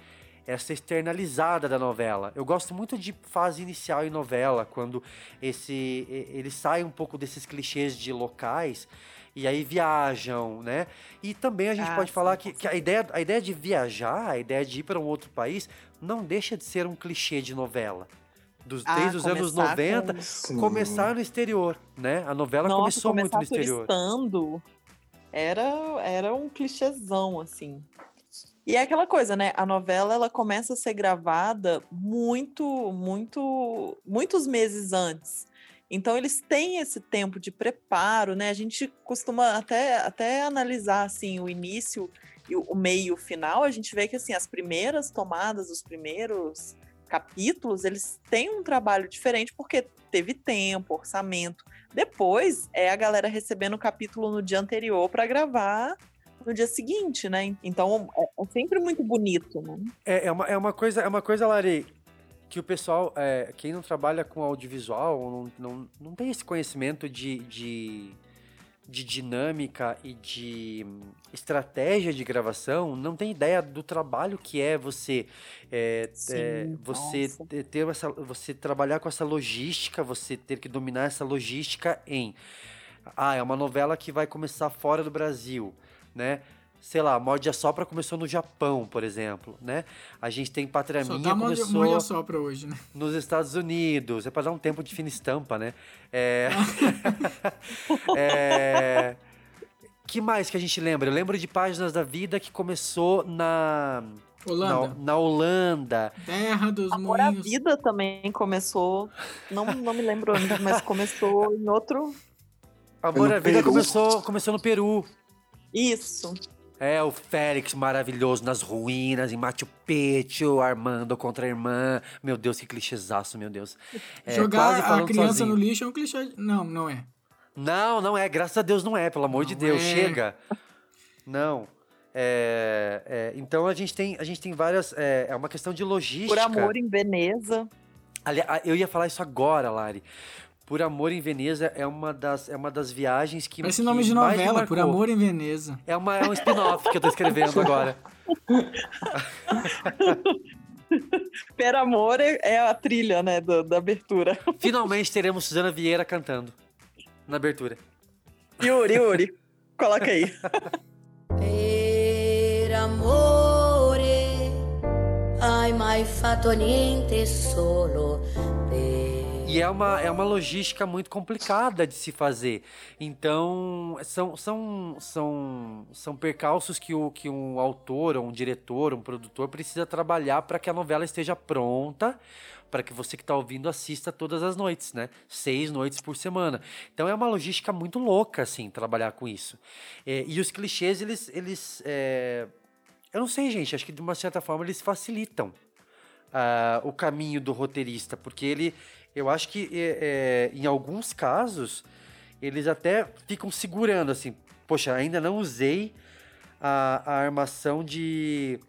Speaker 1: essa externalizada da novela. Eu gosto muito de fase inicial em novela, quando esse ele sai um pouco desses clichês de locais e aí viajam, né? E também a gente
Speaker 9: Ah,
Speaker 1: pode
Speaker 9: sim,
Speaker 1: falar que, que a, ideia, a ideia de viajar, a ideia de ir para um outro país, não deixa de ser um clichê de novela. Dos,
Speaker 9: Ah,
Speaker 1: desde os anos
Speaker 9: começar
Speaker 1: 90,
Speaker 9: com-
Speaker 1: começar no exterior, né? A novela
Speaker 9: Nossa,
Speaker 1: começou muito no exterior.
Speaker 9: turistando era, era um clichêzão, assim. E é aquela coisa, né? A novela ela começa a ser gravada muito, muito, muitos meses antes. Então eles têm esse tempo de preparo, né? A gente costuma até, até analisar assim o início e o meio e o final. A gente vê que assim as primeiras tomadas, os primeiros capítulos, eles têm um trabalho diferente porque teve tempo, orçamento. Depois é a galera recebendo o capítulo no dia anterior para gravar no dia seguinte, né? Então é, é sempre muito bonito, né?
Speaker 1: É, é, uma, é uma coisa, é uma coisa, Lari, que o pessoal, é, quem não trabalha com audiovisual, não, não, não tem esse conhecimento de, de, de dinâmica e de estratégia de gravação, não tem ideia do trabalho que é você é, é,
Speaker 9: Sim,
Speaker 1: você
Speaker 9: nossa.
Speaker 1: ter- ter essa, você trabalhar com essa logística, você ter que dominar essa logística em ah, é uma novela que vai começar fora do Brasil, né? Sei lá, Morde a Sopra começou no Japão, por exemplo, né? A gente tem Pátria
Speaker 7: Só
Speaker 1: Minha
Speaker 7: dá
Speaker 1: começou
Speaker 7: morde a sopra hoje, né?
Speaker 1: nos Estados Unidos. É pra dar um tempo de fina estampa, né? É... é... Que mais que a gente lembra? Eu lembro de Páginas da Vida que começou na...
Speaker 7: Holanda.
Speaker 1: Na, na Holanda.
Speaker 7: Terra dos
Speaker 9: Amor à
Speaker 7: moinhos.
Speaker 9: Vida também começou, não, não me lembro onde, mas começou em outro.
Speaker 1: Amor
Speaker 4: no
Speaker 1: à Vida começou, começou no Peru.
Speaker 9: Isso.
Speaker 1: É, o Félix maravilhoso nas ruínas, em Machu Picchu, Armando contra a irmã. Meu Deus, que clichêzaço, meu Deus. É, quase
Speaker 7: Jogar a criança
Speaker 1: sozinho.
Speaker 7: no lixo é um clichê. Não, não é.
Speaker 1: Não, não é. Graças a Deus não é, pelo amor de
Speaker 7: Não
Speaker 1: Deus.
Speaker 7: é.
Speaker 1: Chega. Não. É, é, então a gente tem, a gente tem várias. É, é uma questão de logística.
Speaker 9: Por Amor em Veneza.
Speaker 1: Ali- eu ia falar isso agora, Lari. Por Amor em Veneza é uma das, é uma das viagens que. Que
Speaker 7: nome de
Speaker 1: mais me
Speaker 7: novela, Por. Amor em Veneza.
Speaker 1: É, uma, é um spin-off que eu tô escrevendo agora.
Speaker 9: Per Amor é, é a trilha, né, do- da abertura.
Speaker 1: Finalmente teremos Suzana Vieira cantando na abertura.
Speaker 9: Yuri, Yuri, coloca aí.
Speaker 11: Per amore hai mai fatto niente solo
Speaker 1: E é uma, é uma logística muito complicada de se fazer. Então, são, são, são, são percalços que, o, que um autor, ou um diretor, um produtor precisa trabalhar para que a novela esteja pronta, para que você que está ouvindo assista todas as noites, né? Seis noites por semana. Então, é uma logística muito louca, assim, trabalhar com isso. É, e os clichês, eles. eles é, Eu não sei, gente, acho que de uma certa forma eles facilitam ah, o caminho do roteirista, porque ele, eu acho que é, é, em alguns casos eles até ficam segurando assim, poxa, ainda não usei a, a armação de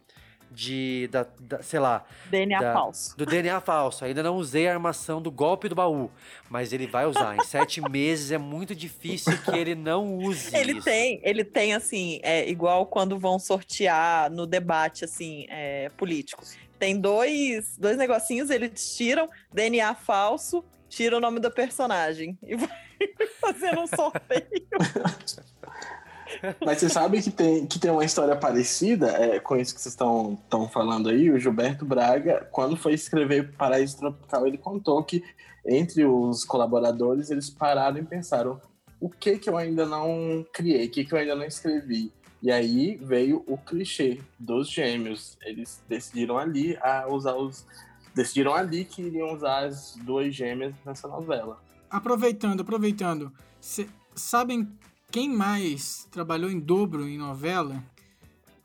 Speaker 1: de da, da- sei lá
Speaker 9: DNA
Speaker 1: da-
Speaker 9: falso.
Speaker 1: do DNA falso. Ainda não usei a armação do golpe do baú, mas ele vai usar. Em sete meses é muito difícil que ele não use
Speaker 9: Ele
Speaker 1: isso.
Speaker 9: tem, ele tem assim, é igual quando vão sortear no debate assim, é, político. Tem dois, dois negocinhos, eles tiram DNA falso, tira o nome do personagem e vai fazendo um sorteio.
Speaker 4: Mas você sabe que tem, que tem uma história parecida é, com isso que vocês estão falando aí. O Gilberto Braga, quando foi escrever Paraíso Tropical, ele contou que entre os colaboradores eles pararam e pensaram: o que que eu ainda não criei, o que que eu ainda não escrevi. E aí veio o clichê dos gêmeos. Eles decidiram ali a usar os. Decidiram ali que iriam usar as duas gêmeas nessa novela.
Speaker 7: Aproveitando, aproveitando. cê- sabem quem mais trabalhou em dobro em novela?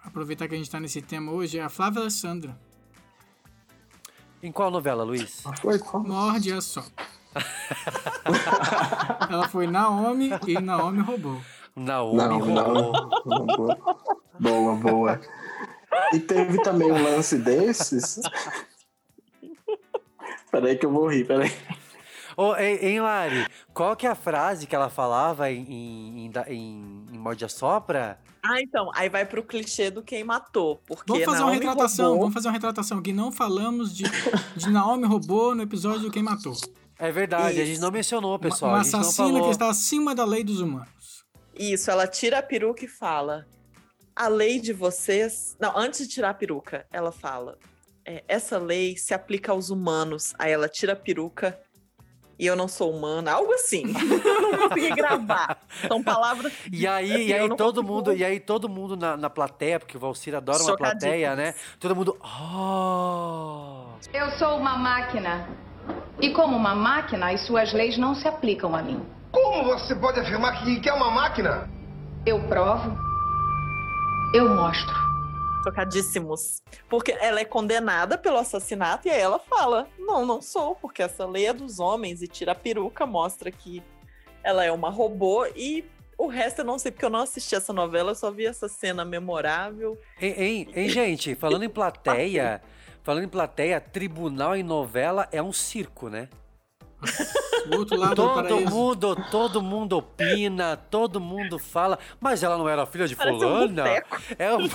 Speaker 7: Aproveitar que a gente tá nesse tema hoje, é a Flávia Alessandra.
Speaker 1: Em qual novela, Luiz?
Speaker 4: Foi qual?
Speaker 7: Morde a só. Ela foi Naomi e Naomi roubou.
Speaker 1: Naomi
Speaker 4: Não,
Speaker 1: roubou.
Speaker 4: não. Boa, boa, boa. E teve também um lance desses. Peraí que eu vou rir, peraí.
Speaker 1: Ô, hein, Lari? Qual que é a frase que ela falava em, em, em, em, Morde a Sopra?
Speaker 9: Ah, então, aí vai pro clichê do quem matou, porque
Speaker 7: Vamos fazer uma
Speaker 9: Naomi
Speaker 7: retratação,
Speaker 9: roubou.
Speaker 7: vamos fazer uma retratação aqui. Não falamos de, de Naomi roubou no episódio do Quem Matou.
Speaker 1: É verdade, a gente
Speaker 9: Isso.
Speaker 1: não mencionou, pessoal.
Speaker 7: uma
Speaker 1: a gente não
Speaker 7: assassina
Speaker 1: falou.
Speaker 7: que está acima da lei dos humanos.
Speaker 9: Isso, ela tira a peruca e fala: a lei de vocês. Não, antes de tirar a peruca, ela fala: é, essa lei se aplica aos humanos. Aí ela tira a peruca e eu não sou humana, algo assim. não consegui gravar. São palavras.
Speaker 1: E aí,
Speaker 9: assim,
Speaker 1: e aí
Speaker 9: eu não
Speaker 1: todo
Speaker 9: consigo-
Speaker 1: mundo, e aí todo mundo na, na plateia, porque o Valcir adora uma plateia, né? Todo mundo. Oh!
Speaker 12: Eu sou uma máquina. E como uma máquina, as suas leis não se aplicam a mim.
Speaker 10: Como você pode afirmar que, que é uma máquina?
Speaker 12: Eu provo. Eu mostro.
Speaker 9: Chocadíssimos. Porque ela é condenada pelo assassinato e aí ela fala: Não, não sou, porque essa lei é dos homens e tira a peruca, mostra que ela é uma robô e. O resto eu não sei, porque eu não assisti essa novela, eu só vi essa cena memorável.
Speaker 1: Hein, hein, hein, gente, falando em plateia, falando em plateia, tribunal em novela é um circo, né?
Speaker 7: O outro lado do
Speaker 1: Todo mundo, todo mundo opina, todo mundo fala, mas ela não era filha de
Speaker 9: Parece um
Speaker 1: fulana?
Speaker 9: boteco.
Speaker 1: é um...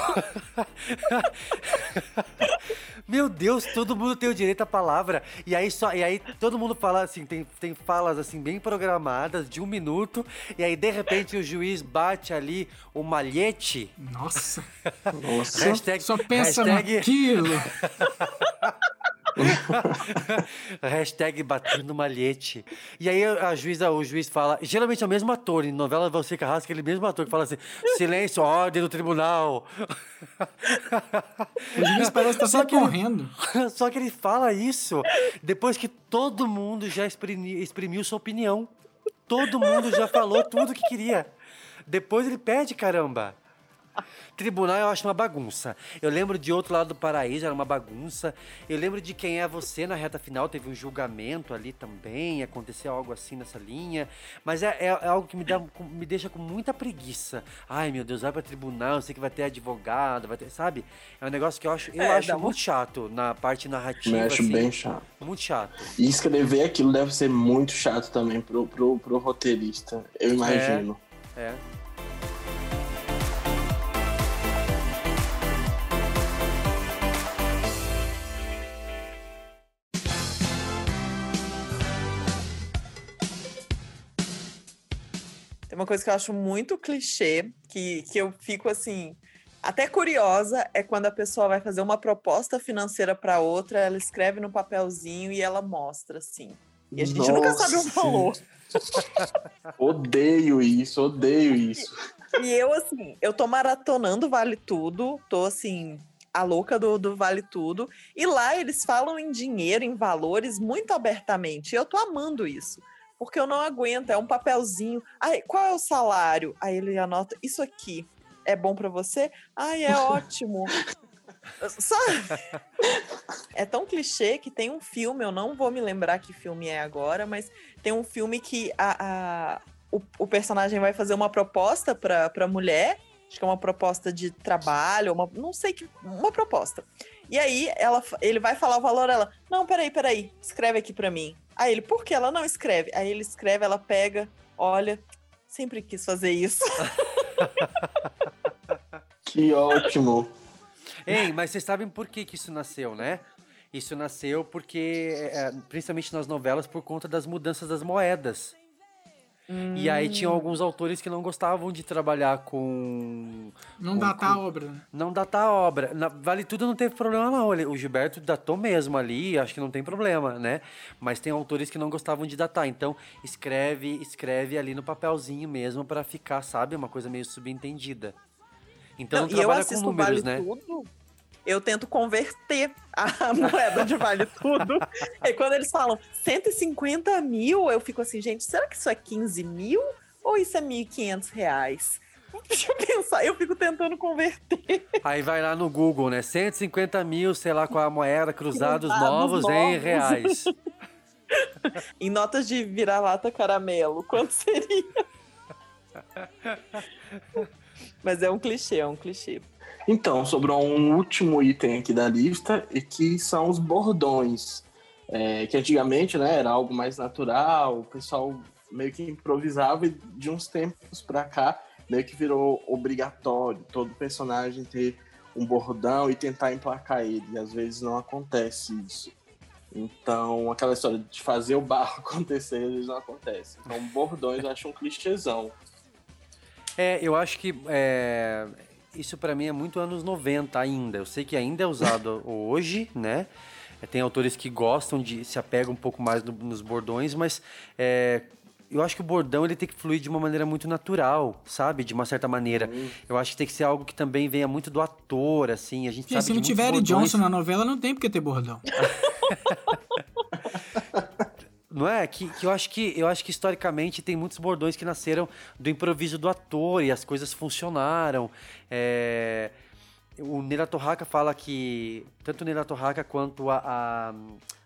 Speaker 1: Meu Deus, todo mundo tem o direito à palavra. E aí só, e aí todo mundo fala assim, tem, tem falas assim bem programadas de um minuto, e aí de repente o juiz bate ali o malhete.
Speaker 7: Nossa.
Speaker 4: Nossa.
Speaker 1: Hashtag,
Speaker 7: Só pensa
Speaker 1: hashtag,
Speaker 7: naquilo.
Speaker 1: Hashtag batendo malhete. E aí a juíza, o juiz fala. Geralmente é o mesmo ator. Em novela você Carrasco, aquele mesmo ator que fala assim: silêncio, ordem do tribunal.
Speaker 7: O juiz parece estar
Speaker 1: Só que ele-
Speaker 7: correndo.
Speaker 1: Só que ele fala isso depois que todo mundo já exprimi- exprimiu sua opinião. Todo mundo já falou tudo que queria. Depois ele pede, caramba. Tribunal eu acho uma bagunça. Eu lembro de outro lado do paraíso, era uma bagunça. Eu lembro de quem é você na reta final, teve um julgamento ali também, aconteceu algo assim nessa linha. Mas é, é- é algo que me, dá, me deixa com muita preguiça. Ai meu Deus, vai pra tribunal, eu sei que vai ter advogado, vai ter. Sabe? É um negócio que eu acho, eu
Speaker 9: É,
Speaker 1: acho
Speaker 9: uma-
Speaker 1: muito chato na parte narrativa.
Speaker 4: Me acho
Speaker 1: assim.
Speaker 4: bem chato.
Speaker 1: Muito chato.
Speaker 4: E escrever aquilo deve ser muito chato também pro, pro, pro roteirista, eu imagino.
Speaker 1: É.
Speaker 9: uma coisa que eu acho muito clichê, que, que eu fico assim, até curiosa, é quando a pessoa vai fazer uma proposta financeira para outra, ela escreve no papelzinho e ela mostra, assim. E a gente nunca
Speaker 4: Nossa,
Speaker 9: sabe o valor.
Speaker 4: Odeio isso, odeio isso.
Speaker 9: E eu, assim, eu tô maratonando Vale Tudo, tô assim, a louca do, do Vale Tudo. E lá eles falam em dinheiro, em valores, muito abertamente. E eu tô amando isso. Porque eu não aguento, é um papelzinho. Ai, qual é o salário? Aí ele anota, isso aqui é bom pra você? Ai, é ótimo. Só... é tão clichê que tem um filme, eu não vou me lembrar que filme é agora, mas tem um filme que a, a o, o, personagem vai fazer uma proposta pra, pra mulher, acho que é uma proposta de trabalho, uma, não sei que. Uma proposta. E aí ela, ele vai falar o valor, ela, não, peraí, peraí, escreve aqui pra mim. Aí ele, por que ela não escreve? Aí ele escreve, ela pega, olha, sempre quis fazer isso.
Speaker 4: que ótimo.
Speaker 1: Ei, mas vocês sabem por que, que isso nasceu, né? Isso nasceu porque, é, principalmente nas novelas, por conta das mudanças das moedas. Hum. E aí tinham alguns autores que não gostavam de trabalhar com.
Speaker 7: Não
Speaker 1: com,
Speaker 7: datar
Speaker 1: com,
Speaker 7: a obra. né?
Speaker 1: Não datar a obra. Na, vale tudo não teve problema, não. O Gilberto datou mesmo ali, acho que não tem problema, né? Mas tem autores que não gostavam de datar. Então, escreve, escreve ali no papelzinho mesmo para ficar, sabe? Uma coisa meio subentendida. Então
Speaker 9: não,
Speaker 1: não trabalha
Speaker 9: eu
Speaker 1: com números,
Speaker 9: vale
Speaker 1: né?
Speaker 9: Tudo eu tento converter a moeda de vale tudo. e quando eles falam 150 mil, eu fico assim, gente, será que isso é 15 mil ou isso é 1.500 reais? Deixa eu pensar, eu fico tentando converter.
Speaker 1: Aí vai lá no Google, né? 150 mil, sei lá qual é a moeda, cruzados,
Speaker 9: Cruzados
Speaker 1: novos,
Speaker 9: novos.
Speaker 1: em reais.
Speaker 9: em notas de vira-lata caramelo, quanto seria? Mas é um clichê, é um clichê.
Speaker 4: Então, sobrou um último item aqui da lista, e que são os bordões. É, que antigamente né, era algo mais natural, o pessoal meio que improvisava e de uns tempos pra cá meio que virou obrigatório todo personagem ter um bordão e tentar emplacar ele. E às vezes não acontece isso. Então, aquela história de fazer o barro acontecer, às vezes não acontece. Então, bordões eu acho um clichêzão.
Speaker 1: É, eu acho que é, isso para mim é muito anos 90 ainda. Eu sei que ainda é usado hoje, né? Tem autores que gostam de se apegam um pouco mais no, nos bordões, mas é, eu acho que o bordão ele tem que fluir de uma maneira muito natural, sabe? De uma certa maneira.
Speaker 4: Uhum.
Speaker 1: Eu acho que tem que ser algo que também venha muito do ator, assim. A gente
Speaker 7: Gente,
Speaker 1: sabe
Speaker 7: se não tiver Eric Johnson na novela, não tem porque ter bordão.
Speaker 1: Não é? Que, que eu acho que eu acho que historicamente tem muitos bordões que nasceram do improviso do ator e as coisas funcionaram. É, o Nira Torraca fala que tanto o Nira Torraca quanto a,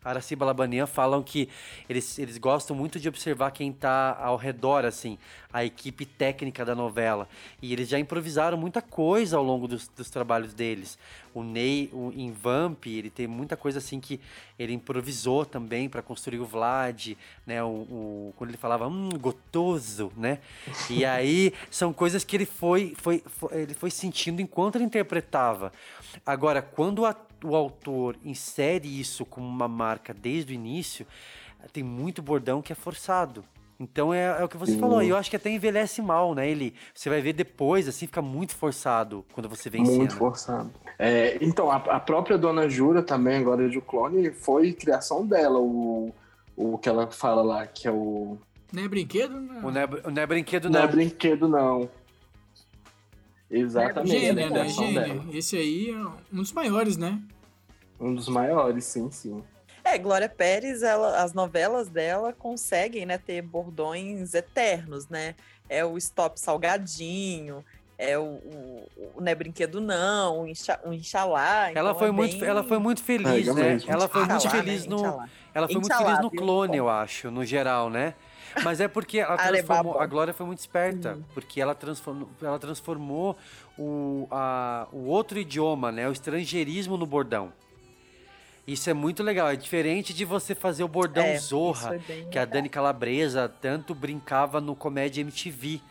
Speaker 1: a Araciba Labanian falam que eles, eles gostam muito de observar quem tá ao redor, assim, a equipe técnica da novela. E eles já improvisaram muita coisa ao longo dos, dos trabalhos deles. O Ney, o, em Vamp, ele tem muita coisa assim que ele improvisou também para construir o Vlad, né? O, o- quando ele falava, hum, gotoso, né? E aí são coisas que ele foi, foi, foi- ele foi sentindo enquanto ele interpretava. Agora, quando a- o autor insere isso como uma marca desde o início, tem muito bordão que é forçado. Então é, é o que você
Speaker 4: Sim.
Speaker 1: falou, e eu acho que até envelhece mal, né? Ele, você vai ver depois, assim, fica muito forçado quando você vê em
Speaker 4: Muito
Speaker 1: cena.
Speaker 4: forçado. É, então, a, a própria Dona Jura também, agora de O Clone, foi criação dela, o, o que ela fala lá, que é o...
Speaker 7: Não é brinquedo? Não.
Speaker 1: O não é, o não é brinquedo,
Speaker 4: Não
Speaker 1: não.
Speaker 4: é brinquedo, não. Exatamente.
Speaker 7: Gênio,
Speaker 4: é
Speaker 7: né? Gênio. Esse aí é um dos maiores, né?
Speaker 4: Um dos maiores, sim, sim.
Speaker 9: É, Glória Pérez, ela, as novelas dela conseguem, né, ter bordões eternos, né? É o Stop Salgadinho, é o, o, o Não é Brinquedo Não, o, Inxa, o Inxalá.
Speaker 1: Ela
Speaker 9: então
Speaker 1: foi,
Speaker 9: é
Speaker 1: muito,
Speaker 9: bem-
Speaker 1: ela foi muito feliz,
Speaker 4: É,
Speaker 1: né?
Speaker 4: realmente.
Speaker 1: Ela foi muito feliz
Speaker 9: né?
Speaker 1: no.
Speaker 9: Inxalá.
Speaker 1: Ela foi muito feliz no
Speaker 9: viu?
Speaker 1: clone, eu acho, no geral, né? Mas é porque ela
Speaker 9: Alibaba.
Speaker 1: transformou. A Glória foi muito esperta,
Speaker 9: Hum.
Speaker 1: porque ela transformou, ela transformou o, a, o outro idioma, né? O estrangeirismo no bordão. Isso é muito legal. É diferente de você fazer o bordão
Speaker 9: É,
Speaker 1: Zorra,
Speaker 9: bem
Speaker 1: que a. Dani Calabresa tanto brincava no Comédia MTV.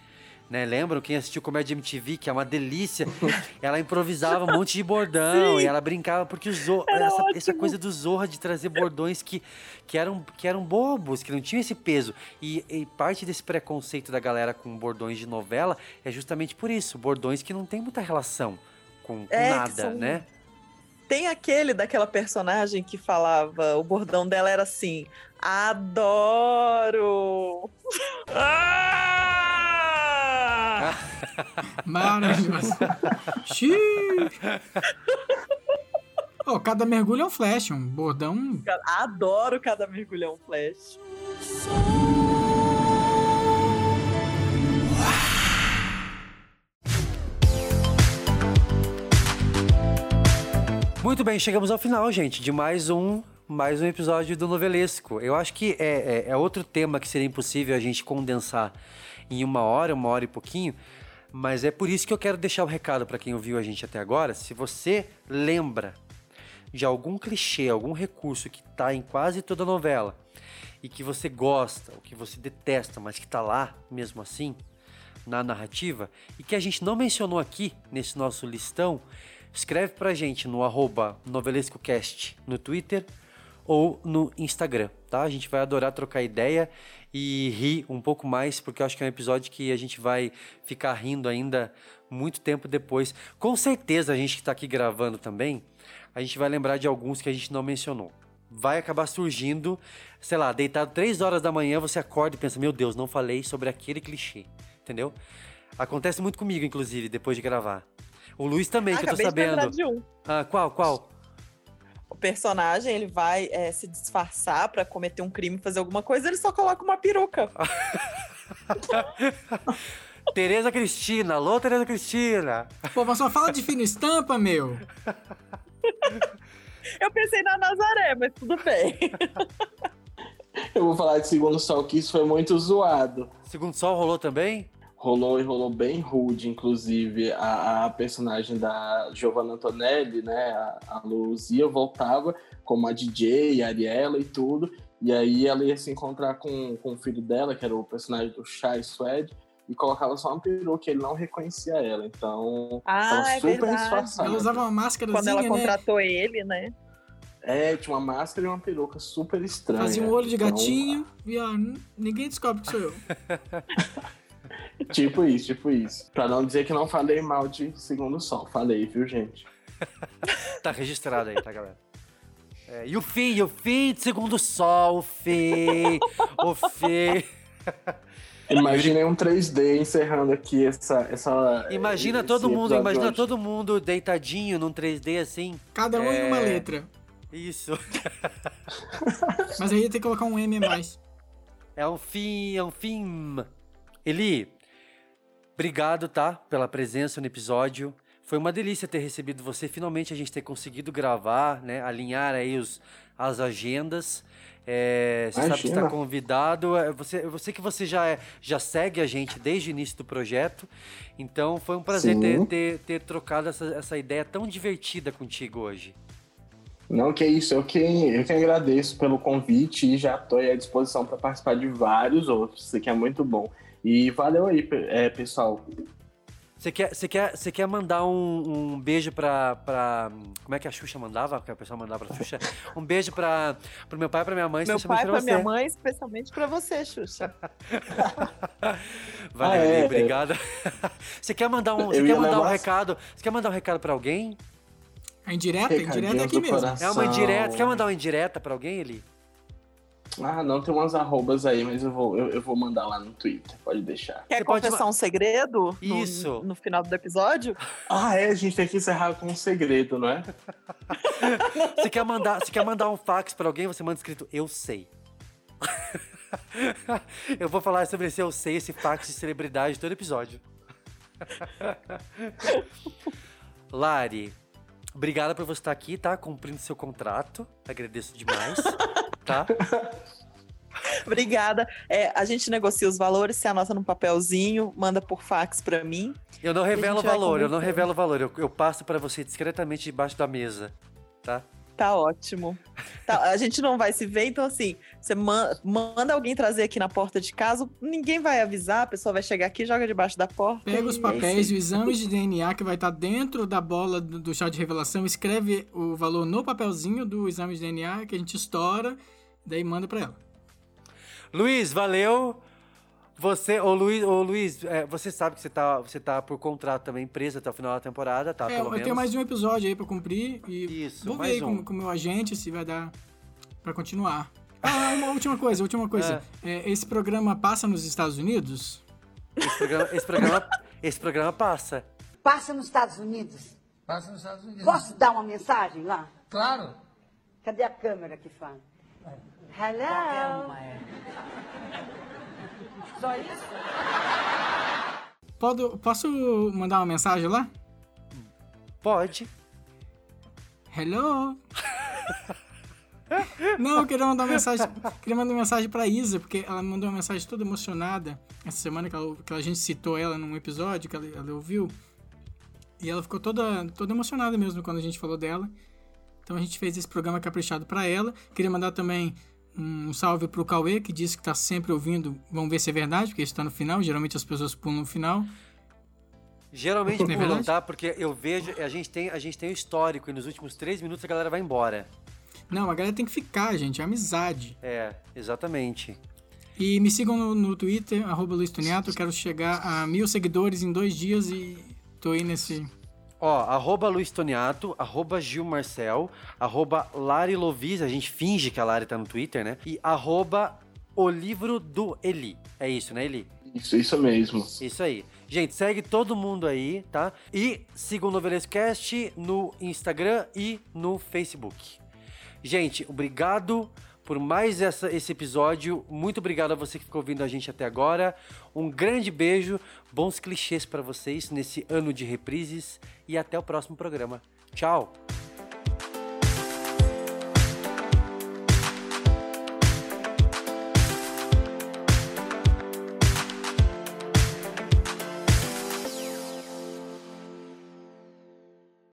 Speaker 1: Né? Lembram quem assistiu Comédia MTV, que é uma delícia? ela improvisava um monte de bordão
Speaker 9: Sim.
Speaker 1: e ela brincava, porque o Zorra, essa, essa coisa do Zorra de trazer bordões que, que, eram, que eram bobos, que não tinham esse peso. E, e parte desse preconceito da galera com bordões de novela é justamente por isso, bordões que não tem muita relação com, com
Speaker 9: É,
Speaker 1: nada,
Speaker 9: são-
Speaker 1: né?
Speaker 9: Tem aquele daquela personagem que falava, o bordão dela era assim: adoro! Ah!
Speaker 7: Maravilhoso. Xiii. Ó, cada mergulho é um flash, um bordão.
Speaker 9: Adoro cada mergulhão flash.
Speaker 1: Muito bem, chegamos ao final, gente, de mais um mais um episódio do Novelesco. Eu acho que é, é, é outro tema que seria impossível a gente condensar em uma hora, uma hora e pouquinho, mas é por isso que eu quero deixar o recado para quem ouviu a gente até agora. Se você lembra de algum clichê, algum recurso que tá em quase toda novela e que você gosta, ou que você detesta, mas que tá lá mesmo assim na narrativa e que a gente não mencionou aqui nesse nosso listão, escreve pra gente no arroba novelescocast no Twitter ou no Instagram, tá? A gente vai adorar trocar ideia e rir um pouco mais, porque eu acho que é um episódio que a gente vai ficar rindo ainda muito tempo depois. Com certeza a gente que está aqui gravando também, a gente vai lembrar de alguns que a gente não mencionou. Vai acabar surgindo, sei lá, deitado três horas da manhã, você acorda e pensa, meu Deus, não falei sobre aquele clichê, entendeu? Acontece muito comigo, inclusive, depois de gravar. O Luiz também, que eu tô sabendo.
Speaker 9: de um.
Speaker 1: Ah, qual, qual?
Speaker 9: O personagem, ele vai é, se disfarçar pra cometer um crime, fazer alguma coisa, ele só coloca uma peruca.
Speaker 1: Tereza Cristina, alô Tereza Cristina.
Speaker 7: Pô, mas só fala de fina estampa, meu.
Speaker 9: Eu pensei na Nazaré, mas tudo bem.
Speaker 4: Eu vou falar de Segundo Sol, que isso foi muito zoado.
Speaker 1: Segundo Sol rolou também?
Speaker 4: Rolou e rolou bem rude, inclusive. A, a personagem da Giovanna Antonelli, né? A, a Luzia voltava como a DJ, a Ariela e tudo. E aí ela ia se encontrar com, com o filho dela, que era o personagem do Chai Suede, e colocava só uma peruca, ele não reconhecia ela. Então,
Speaker 9: Ah,
Speaker 4: tava
Speaker 9: é
Speaker 4: super
Speaker 9: verdade.
Speaker 4: disfarçada.
Speaker 7: Ela usava uma máscara
Speaker 9: Quando ela
Speaker 7: né?
Speaker 9: contratou ele, né?
Speaker 4: É, tinha uma máscara e uma peruca super estranha.
Speaker 7: Fazia um olho de
Speaker 4: Então,
Speaker 7: gatinho e ó, ninguém descobre que sou eu.
Speaker 4: Tipo isso, tipo isso. Pra não dizer que não falei mal de Segundo Sol. Falei, viu, gente?
Speaker 1: Tá registrado aí, tá, galera? É, e o fim, e o fim de Segundo Sol, o fim, o fim.
Speaker 4: Imaginei um 3D encerrando aqui essa. essa
Speaker 1: Imagina todo mundo, imagina
Speaker 4: hoje.
Speaker 1: todo mundo deitadinho num 3D assim.
Speaker 7: Cada um em uma
Speaker 1: É,
Speaker 7: letra.
Speaker 1: Isso.
Speaker 7: Mas aí ia ter que colocar um M a mais.
Speaker 1: É um fim, é um fim. Eli, obrigado, tá? Pela presença no episódio. Foi uma delícia ter recebido você. Finalmente a gente ter conseguido gravar, né? Alinhar aí os, as agendas. É, você sabe que está convidado. É, Você, eu sei que você já, é- já segue a gente desde o início do projeto. Então foi um prazer ter, ter, ter trocado essa, essa ideia tão divertida contigo hoje.
Speaker 4: Não, que isso, eu que, eu que agradeço pelo convite e já estou à disposição para participar de vários outros. Isso aqui é muito bom. E valeu aí, é, pessoal.
Speaker 1: Você quer, você quer, você quer mandar um, um beijo pra, pra. Como é que a Xuxa mandava? Que a pessoa mandava pra Xuxa? Um beijo pra, pro meu pai e pra minha mãe,
Speaker 9: Meu
Speaker 1: especialmente
Speaker 9: pai,
Speaker 1: pra
Speaker 9: pra
Speaker 1: você.
Speaker 9: minha mãe, especialmente pra você, Xuxa.
Speaker 1: Valeu,
Speaker 4: Ah, é?
Speaker 1: Eli, obrigado. Você quer mandar um, você quer mandar um recado? Você quer mandar um recado pra alguém?
Speaker 7: A indireta? Indireta é aqui mesmo.
Speaker 4: coração.
Speaker 1: É uma indireta. Você quer mandar uma indireta pra alguém, Eli?
Speaker 4: Ah, não, tem umas arrobas aí, mas eu vou, eu, eu vou mandar lá no Twitter, pode deixar.
Speaker 9: Quer
Speaker 1: Você pode
Speaker 9: confessar um segredo? no-
Speaker 1: Isso.
Speaker 9: No, final do episódio?
Speaker 4: Ah, é, a gente tem que encerrar com um segredo, não é?
Speaker 1: Você quer mandar, você quer mandar um fax pra alguém? Você manda escrito Eu sei. Eu vou falar sobre esse Eu sei, esse fax de celebridade todo episódio. Lari, obrigada por você estar aqui, tá? Cumprindo seu contrato. Agradeço demais, tá?
Speaker 9: Obrigada. É, a gente negocia os valores, você anota num papelzinho, manda por fax pra mim.
Speaker 1: Eu não revelo o valor, eu não revelo o valor. Eu, eu passo pra você discretamente debaixo da mesa, tá?
Speaker 9: Tá ótimo. Tá, a gente não vai se ver, então assim, você man- manda alguém trazer aqui na porta de casa, ninguém vai avisar, a pessoa vai chegar aqui, joga debaixo da porta.
Speaker 7: Pega os
Speaker 9: e é
Speaker 7: papéis e o exame de DNA que vai estar dentro da bola do, do chá de revelação, escreve o valor no papelzinho do exame de DNA que a gente estoura, daí manda pra ela.
Speaker 1: Luiz, valeu. Você, ô Luiz, ô Luiz é, você sabe que você tá, você tá por contrato também preso até o final da temporada, tá?
Speaker 7: é,
Speaker 1: Pelo
Speaker 7: eu
Speaker 1: menos.
Speaker 7: tenho mais um episódio aí pra cumprir e
Speaker 1: Isso,
Speaker 7: vou ver aí
Speaker 1: um.
Speaker 7: com, com o meu agente se vai dar pra continuar. Ah, uma última coisa, última coisa. É, esse programa passa nos Estados Unidos?
Speaker 1: Esse programa, esse programa, esse programa passa.
Speaker 5: Passa nos Estados Unidos.
Speaker 10: Passa nos Estados Unidos.
Speaker 5: Posso dar uma mensagem lá?
Speaker 10: Claro.
Speaker 5: Cadê a câmera que fala? Hello. Só isso?
Speaker 7: Podo, posso mandar uma mensagem lá?
Speaker 1: Pode.
Speaker 7: Hello? Não, eu queria mandar uma mensagem, queria mandar uma mensagem pra Isa, porque ela me mandou uma mensagem toda emocionada essa semana que, ela, que a gente citou ela num episódio que ela, ela ouviu. E ela ficou toda, toda emocionada mesmo quando a gente falou dela. Então a gente fez esse programa caprichado pra ela. Queria mandar também um salve pro Cauê, que disse que tá sempre ouvindo. Vamos ver se é verdade, porque isso tá no final. Geralmente as pessoas pulam no final.
Speaker 1: Geralmente
Speaker 7: Não é
Speaker 1: pulam, tá? Porque eu vejo, a gente tem, a gente tem o histórico e nos últimos três minutos a galera vai embora.
Speaker 7: Não, a galera tem que ficar, gente. É amizade.
Speaker 1: É, exatamente.
Speaker 7: E me sigam no, no Twitter, arroba Luiz Toniato. Eu quero chegar a mil seguidores em dois dias e tô aí nesse.
Speaker 1: Ó, arroba Luiz Toniato, arroba Gil Marcel, arroba Lari Lovis, a gente finge que a Lari tá no Twitter, né? E arroba o livro do Eli. É isso, né, Eli?
Speaker 4: Isso, isso mesmo.
Speaker 1: Isso aí. Gente, segue todo mundo aí, tá? E siga o Novelescast no Instagram e no Facebook. Gente, obrigado por mais essa, esse episódio. Muito obrigado a você que ficou ouvindo a gente até agora. Um grande beijo, bons clichês pra vocês nesse ano de reprises e até o próximo programa. Tchau!